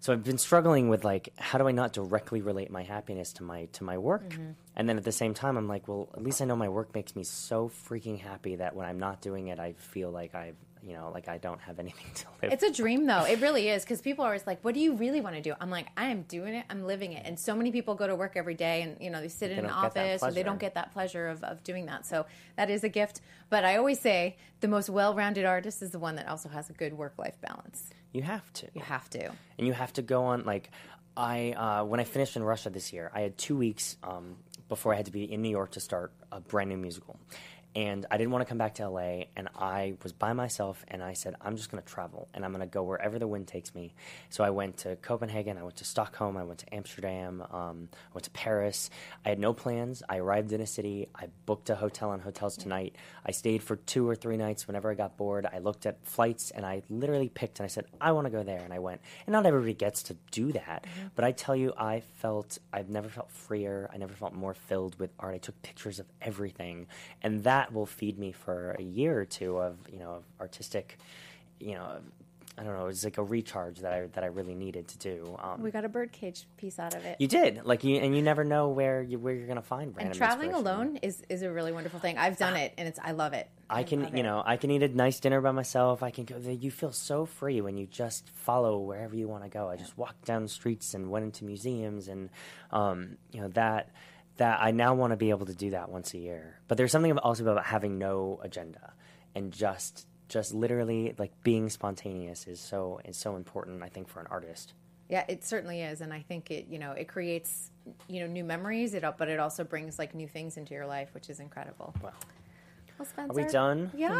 So I've been struggling with like how do I not directly relate my happiness to my to my work, mm-hmm. and then at the same time I'm like, well, at least I know my work makes me so freaking happy that when I'm not doing it, I feel like I've you know, like I don't have anything <laughs> to live. It's a dream, though. It really is because people are always like, "What do you really want to do?" I'm like, "I am doing it. I'm living it." And so many people go to work every day, and you know, they sit They in an don't get that office, or they don't get that pleasure of, of doing that. So that is a gift. But I always say the most well-rounded artist is the one that also has a good work-life balance. you have to. You have to. and you have to go on like I uh, when I finished in Russia this year, I had two weeks um, before I had to be in New York to start a brand new musical. And I didn't want to come back to LA, and I was by myself, and I said, I'm just going to travel, and I'm going to go wherever the wind takes me. So I went to Copenhagen, I went to Stockholm, I went to Amsterdam, um, I went to Paris. I had no plans. I arrived in a city, I booked a hotel on Hotels Tonight. I stayed for two or three nights whenever I got bored. I looked at flights, and I literally picked, and I said, I want to go there, and I went. And not everybody gets to do that, but I tell you, I felt, I've never felt freer, I never felt more filled with art. I took pictures of everything, and that will feed me for a year or two of, you know, artistic, you know, I don't know, it's like a recharge that I that I really needed to do. Um, We got a birdcage piece out of it. you did, like you, and you never know where you where you're gonna find and traveling alone is, is a really wonderful thing. I've done it, and it's I love it. I can, you it. know, I can eat a nice dinner by myself. I can go. You feel so free when you just follow wherever you want to go. I just walked down the streets and went into museums, and um, you know that that I now want to be able to do that once a year. But there's something also about having no agenda and just just literally like being spontaneous is so is so important. I think for an artist. Yeah, it certainly is, and I think it you know it creates you know new memories. It but it also brings like new things into your life, which is incredible. Wow. Well, Spencer, we done? Yeah, We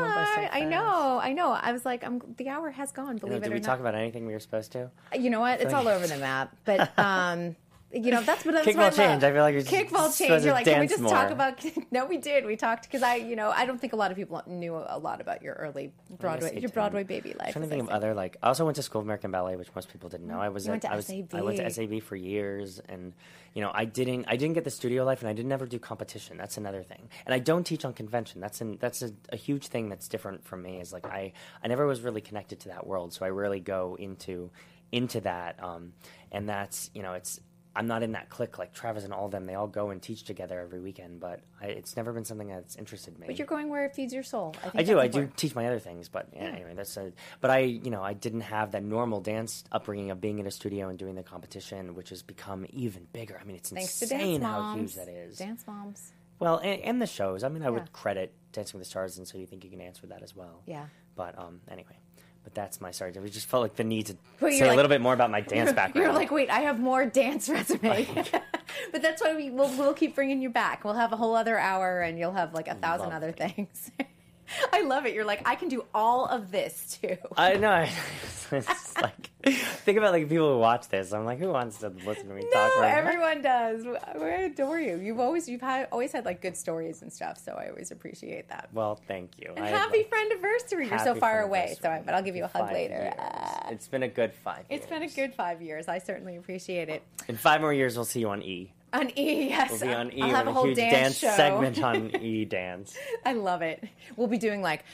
so I know, I know. I was like, I'm, the hour has gone. You Believe know, it did or we not. talk about anything we were supposed to? You know what? It's all over the map. But <laughs> um, you know that's what that's Kickball change. I feel like you're kickball change. You're like, can we just talk about? <laughs> No, we did. We talked because I, you know, I don't think a lot of people knew a lot about your early Broadway, your. Broadway baby life. I'm trying to think of other like. I also went to School of American Ballet, which most people didn't know. I was at, to I was SAB. I went to SAB for years, and you know I didn't I didn't get the studio life, and I didn't ever do competition. That's another thing, and I don't teach on convention. That's an that's a, a huge thing that's different from me. Is like I I never was really connected to that world, so I rarely go into into that, um, and that's you know it's. I'm not in that clique like Travis and all of them. They all go and teach together every weekend, but I, it's never been something that's interested me. But you're going where it feeds your soul. I, think I do. I do teach my other things, but yeah, anyway, that's a. But I, you know, I didn't have that normal dance upbringing of being in a studio and doing the competition, which has become even bigger. I mean, it's Thanks insane how huge that is. Dance moms. Well, and, and the shows. I mean, I Yeah. would credit Dancing with the Stars, and so you think you can dance with that as well. Yeah. But um, anyway, but that's my sorry. We just felt like the need to say you're a like- little bit more about my <laughs> dance You're- background. You're like, wait, I have more dance resume. <laughs> but that's why we, we'll, we'll keep bringing you back. We'll have a whole other hour, and you'll have like a thousand other things. <laughs> <laughs> I love it. You're like, I can do all of this too. I know. <laughs> it's like <laughs> think about like people who watch this. I'm like, who wants to listen to me talk? No, right now? everyone does. I adore you. You've always you've had, always had like good stories and stuff, so I always appreciate that. Well, thank you. And I- happy friend anniversary. You're so far away, so I, but I'll give you a hug later. years. Ah. It's been a good five. It's been a good five years. I certainly appreciate it. In five more years, we'll see you on E. On E, yes. We'll be on E. I'll have a whole huge dance, show. segment on <laughs> E dance. I love it. We'll be doing like.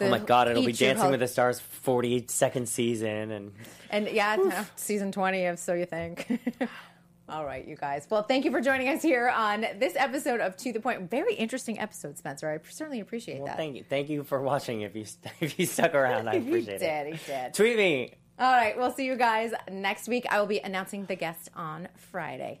Oh my God! It'll be Dancing with the Stars 42nd season, and And yeah, uh, season 20 of So You Think. <laughs> All right, you guys. Well, thank you for joining us here on this episode of To the Point. Very interesting episode, Spencer. I certainly appreciate well, that. thank you, thank you for watching. If you <laughs> if you stuck around, I appreciate did, it. you did. Tweet me. All right, we'll see you guys next week. I will be announcing the guest on Friday.